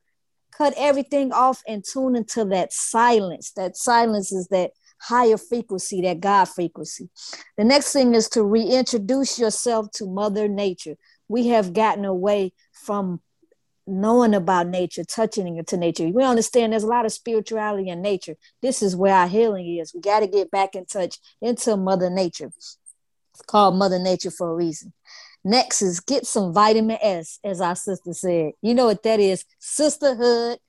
Cut everything off and tune into that silence. That silence is that higher frequency, that God frequency. The next thing is to reintroduce yourself to Mother Nature. We have gotten away from knowing about nature, touching into nature. We understand there's a lot of spirituality in nature. This is where our healing is. We got to get back in touch into Mother Nature. It's called Mother Nature for a reason. Next is get some vitamin S, as our sister said. You know what that is? Sisterhood,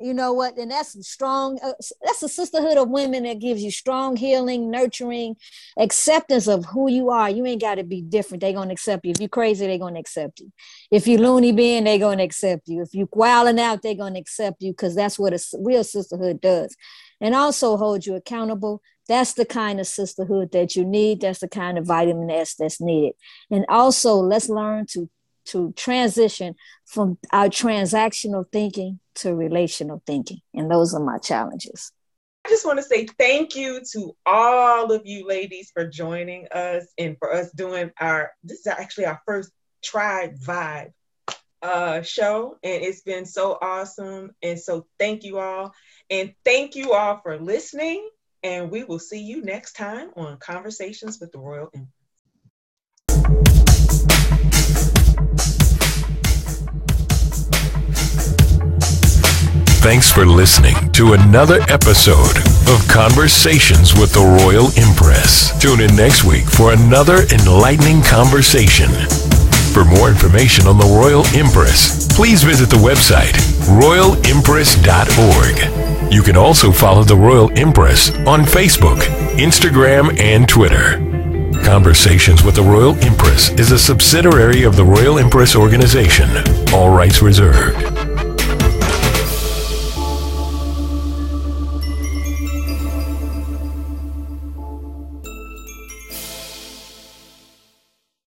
you know what and that's strong uh, that's a sisterhood of women that gives you strong healing nurturing acceptance of who you are. You ain't got to be different. They gonna accept you. If you crazy they gonna accept you. If you loony being they gonna accept you. If you wilding out they gonna accept you because that's what a real sisterhood does. And also hold you accountable. That's the kind of sisterhood that you need. That's the kind of vitamin s that's needed. And also let's learn to to transition from our transactional thinking to relational thinking. And those are my challenges. I just want to say thank you to all of you ladies for joining us and for us doing our, this is actually our first Tribe Vibe uh, show. And it's been so awesome. And so thank you all. And thank you all for listening. And we will see you next time on Conversations with the Royal Empress. Thanks for listening to another episode of Conversations with the Royal Empress. Tune in next week for another enlightening conversation. For more information on the Royal Empress, please visit the website royalempress.org. You can also follow the Royal Empress on Facebook, Instagram, and Twitter. Conversations with the Royal Empress is a subsidiary of the Royal Empress Organization. All rights reserved.